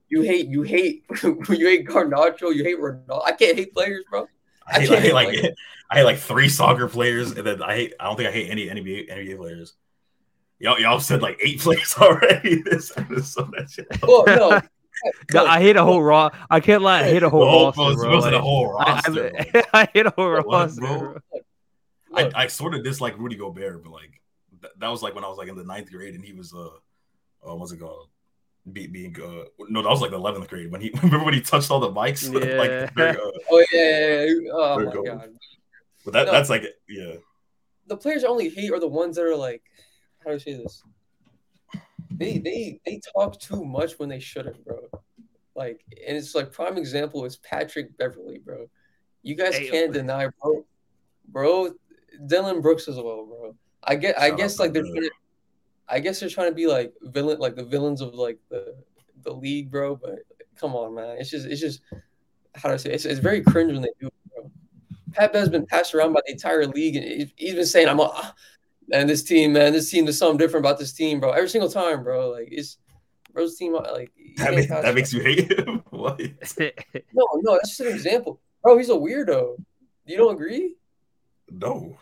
You hate you hate you hate Garnacho, you hate Ronaldo. I can't hate players, bro. I hate, I I hate like like- I hate like three soccer players, and then I hate. I don't think I hate any NBA NBA players. Y'all, y'all said like eight players already. this episode. That shit. Well, no. No, I hit a whole raw. I can't lie. I hate a whole The whole- roster, it bro. wasn't a whole I, roster. I, bro. I hate a whole What, roster, bro? bro. I, I sort of dislike Rudy Gobert, but like th- that was like when I was like in the ninth grade, and he was uh, uh what's it called? Be, being uh no, that was like the eleventh grade when he remember when he touched all the mics Yeah. like very, uh, oh yeah, yeah, yeah. oh my you god. but that No. that's like yeah The players I only hate are the ones that are like how do I say this? They they they talk too much when they shouldn't, bro. Like and it's like prime example is Patrick Beverley, bro. You guys Damn. can't deny, bro. Bro, Dillon Brooks as well, bro. I get I guess like they're trying to, I guess they're trying to be like villain like the villains of like the the league, bro. But come on, man. It's just it's just how do I say it? it's it's very cringe when they do it, bro. Pat Bev's been passed around by the entire league, and he- he's been saying, "I'm a man, this team, man, this team. There's something different about this team, bro. Every single time, bro. Like it's bro's team, like that, ain't makes, that makes you hate him. what? no, no. That's just an example, bro. He's a weirdo. You don't agree? No,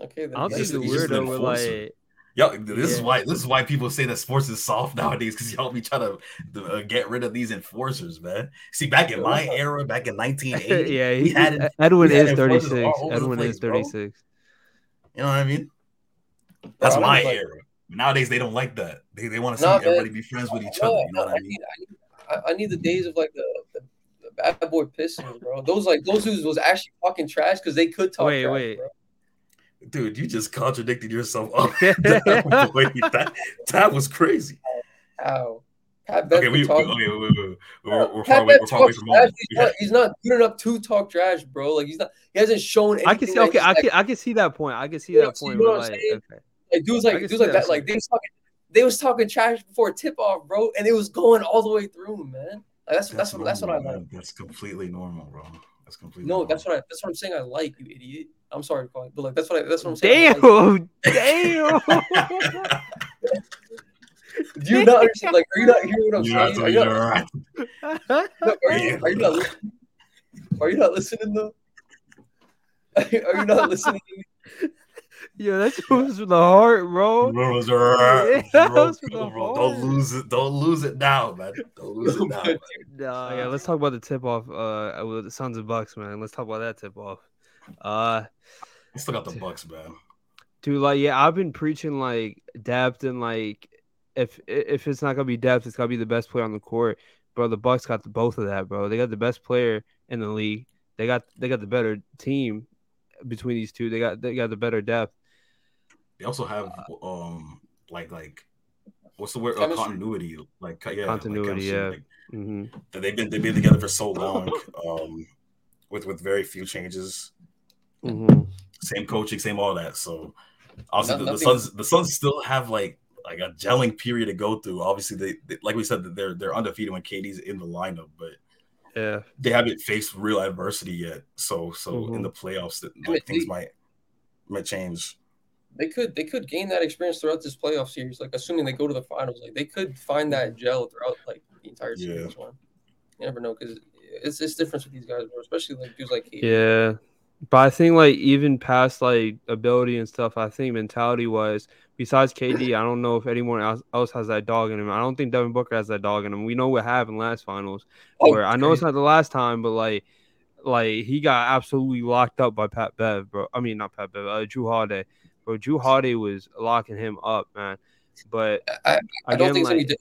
Okay, then I don't think He's he's a just- just weirdo with enforcer. like. y'all. This is why this is why people say that sports is soft nowadays because y'all be trying to uh, get rid of these enforcers, man. See, back in my era, back in 1980, yeah, we he, had Edwin we had is 36. all over the Edwin place, is bro. 36. You know what I mean? That's I my like- era. Nowadays, they don't like that. They, they want to see Nah, man. everybody be friends with each other. You know what I I mean? need, I need, I- I need the days of like the, the, the bad boy Pistons, bro. Those like those dudes was actually talking trash because they could talk. Wait, trash, wait. bro. Dude, you just contradicted yourself. That, that, that was crazy. How? Pat Bev Okay, we, talk. okay, wait, wait, wait. We're, we're far away. We're far away from trash. home. He's, not, he's not good enough to talk trash, bro. Like he's not. He hasn't shown. I can see. Okay, he's, I like, can. I can see that point. I can see that point. you know what I'm like, saying? okay. Like dudes like dudes like that, that. Like they was talking, they was talking trash before tip off, bro, and it was going all the way through, man. Like that's that's what that's what I like. man. That's completely normal, bro. That's completely No, normal. that's what I that's what I'm saying. I like you, idiot. I'm sorry, but like that's what I, that's what I'm saying. Damn, like- damn. Do you not understand? Like, are you not hearing what I'm Yeah, saying? Are you not, right. no, are you, are you not listening? Are you not listening though? Are you, are you not listening? Yo, that goes from the heart, bro. Bro. Yeah, Bro, that's what don't lose it. Don't lose it now, man. Don't lose it now. man. Oh, yeah, let's talk about the tip off uh with the Suns of Bucks, man. Let's talk about that tip off. Uh I still got the Bucks, man. dude, like yeah, I've been preaching like depth and like if if it's not gonna be depth, it's gotta be the best player on the court. Bro, the Bucks got the both of that, bro. They got the best player in the league. They got they got the better team between these two. They got they got the better depth. They also have um like like what's the word? Uh, continuity. Like yeah, Continuity, like yeah. Like, hmm that they've been they've been together for so long, um, with with very few changes. hmm Same coaching, same all that. So obviously No- the, the Suns the Suns still have like like a gelling period to go through. Obviously they, they like we said that they're they're undefeated when KD's in the lineup, but Yeah. they haven't faced real adversity yet. So so Mhm. in the playoffs, that Yeah, like, they- things might might change. They could they could gain that experience throughout this playoff series. Like assuming they go to the finals, like they could find that gel throughout like the entire Yeah. series. Man. You never know because it's it's different with these guys. Especially like dudes like KD. Yeah. But I think like even past like ability and stuff, I think mentality wise, besides KD, I don't know if anyone else, else has that dog in him. I don't think Devin Booker has that dog in him. We know what happened last finals. Oh, where I know it's not the last time, but like like he got absolutely locked up by Pat Bev, bro. I mean not Pat Bev, uh, Jrue Holiday. Bro, Jrue Holiday was locking him up, man. But I, I don't again, think it's like, gonna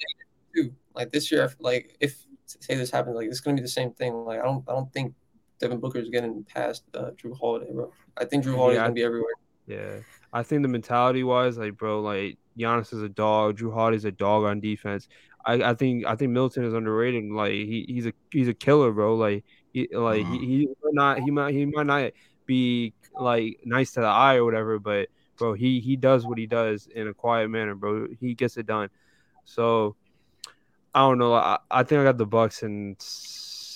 be too. Like this year, like if say this happens, like it's gonna be the same thing. Like I don't I don't think Devin Booker is getting past uh, Jrue Holiday, bro. I think Jrue Holiday's Yeah, gonna be everywhere. Yeah, I think the mentality wise, like bro, like Giannis is a dog, Jrue Holiday's a dog on defense. I, I think I think Middleton is underrated. Like he, he's a he's a killer, bro. Like he, like mm-hmm. he, he might not he might he might not be like nice to the eye or whatever, but bro, he he does what he does in a quiet manner, bro. He gets it done. So I don't know. I, I think I got the Bucks in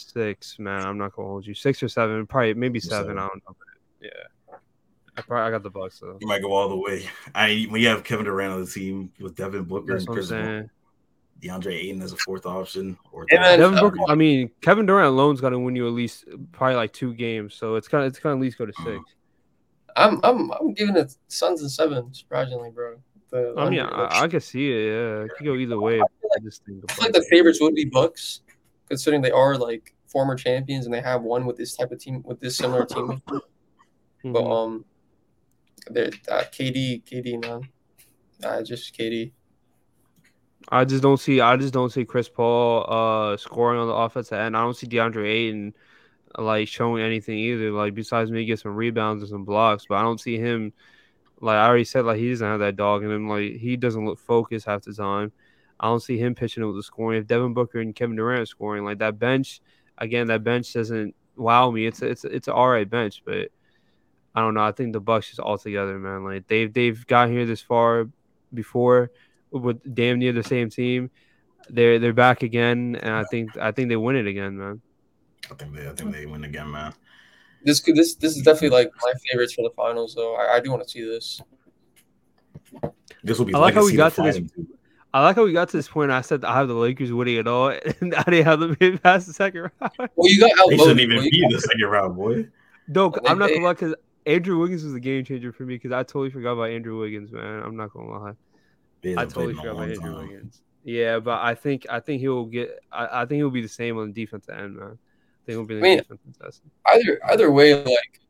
six, man. I'm not gonna hold you. Six or seven, probably maybe seven. seven. I don't know. Yeah. I probably I got the Bucks though. You might go all the way. I when you have Kevin Durant on the team with Devin Booker That's and Chris DeAndre Ayton as a fourth option. Or Devin Booker, I mean, Kevin Durant alone's gonna win you at least probably like two games, so it's kind of it's kind of at least go to uh-huh. 6 I'm I'm I'm giving it Suns and seven. Surprisingly, bro. The, I mean, I, I, can see it. Yeah, it could go either way. I feel like, I just think I feel like the favorites would be Bucks, considering they are like former champions and they have one with this type of team with this similar team. mm-hmm. But um, they're uh, KD, KD, man, uh, just KD. I just don't see. I just don't see Chris Paul uh scoring on the offensive end. I don't see DeAndre Ayton like showing anything either. Like besides maybe get some rebounds and some blocks, but I don't see him. Like I already said, like he doesn't have that dog in him. Like he doesn't look focused half the time. I don't see him pitching it with the scoring. If Devin Booker and Kevin Durant are scoring, like that bench, again, that bench doesn't wow me. It's a, it's a, it's an all right bench, but I don't know. I think the Bucks just all together, man. Like they've they've got here this far before with damn near the same team. They're they're back again, and I think I think they win it again, man. I think they I think they win again, man. This could this this is definitely like my favorites for the finals, though. I, I do want to see this. This will be. I like how we got to this. Too. I like how we got to this point. I said I have the Lakers winning it all, and I didn't have them get past the second round. Well, you got They shouldn't even be in the second round, boy. No, I'm not gonna lie, because Andrew Wiggins was a game changer for me because I totally forgot about Andrew Wiggins, man. I'm not gonna lie. I totally forgot about Andrew time. Wiggins. Yeah, but I think I think he'll get. I, I think he'll be the same on the defensive end, man. I think he'll be the I mean, defensive Either either way, like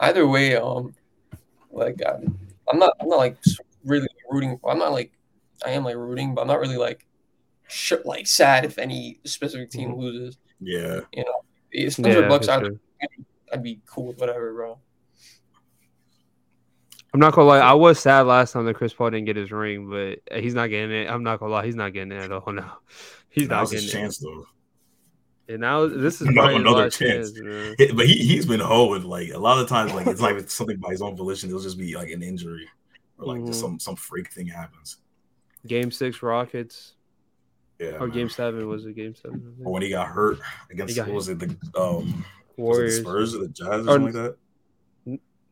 either way, um, like I'm, I'm not I'm not like really rooting. I'm not like I am like rooting, but I'm not really like sh- like sad if any specific team mm-hmm. loses. Yeah, you know, it's yeah, bucks. I'd, I'd be cool with whatever, bro. I'm not gonna lie. I was sad last time that Chris Paul didn't get his ring, but he's not getting it. I'm not gonna lie. He's not getting it at all now. He's not getting his it. chance though. And now this is another chance. chance but he he's been holding like a lot of times like it's like something by his own volition. It'll just be like an injury or like mm-hmm. just some some freak thing happens. Game six Rockets. Yeah. Or man. game seven was it game seven? Or when he got hurt against got what was it the um Warriors, the Spurs or the Jazz or, or something like that.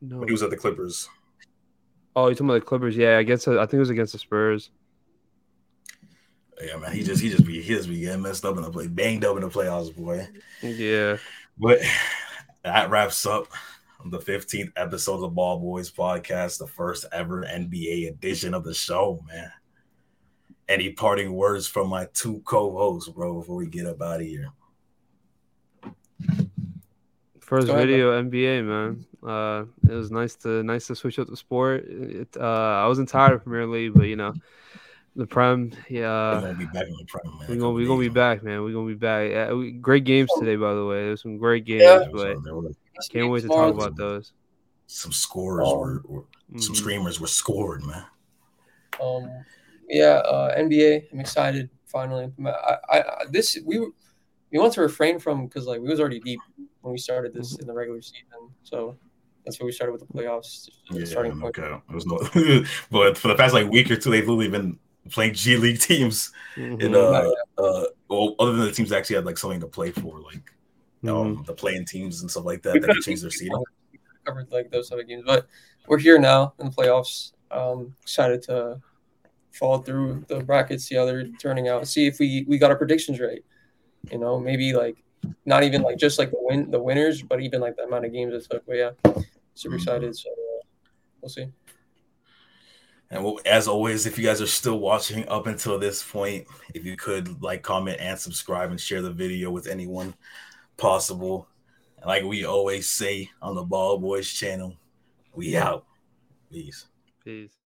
No, when he was at the Clippers. Oh, you talking about the Clippers? Yeah, I guess I think it was against the Spurs. Yeah, man, he just he just be he just be getting messed up in the play, banged up in the playoffs, boy. Yeah, but that wraps up the 15th episode of Ball Boys podcast, the first ever NBA edition of the show, man. Any parting words from my two co-hosts, bro, before we get up out of here? First ahead, video bro. NBA, man. Uh, it was nice to nice to switch up the sport. It, uh, I wasn't tired of Premier League, but you know, the Prem, yeah. We're gonna be back in the Prem, man. We're gonna, we gonna be back, man. We're gonna be back. Yeah, we, great games today, by the way. There's some great games, yeah. but can't wait to talk about those. Some scores um, were, were mm-hmm. some screamers were scored, man. Um, yeah, uh, NBA. I'm excited. Finally, I, I, this we we want to refrain from because like we was already deep when we started this mm-hmm. in the regular season, so that's where we started with the playoffs. Yeah, starting point. okay. It was no, but for the past like week or two, they've literally been play-in G League teams, mm-hmm. and uh, uh, well, other than the teams that actually had like something to play for, like mm-hmm. um, the playing teams and stuff like that, that could change their seeding. Covered like those type of games, but we're here now in the playoffs. Um, excited to fall through the brackets, see how they're turning out, see if we we got our predictions right. You know, maybe like not even like just like the win the winners, but even like the amount of games it took. But yeah, super mm-hmm. excited. So uh, we'll see. And well, as always, if you guys are still watching up until this point, if you could like, comment, and subscribe, and share the video with anyone possible. And like we always say on the Ball Boys channel, we out. Peace. Peace.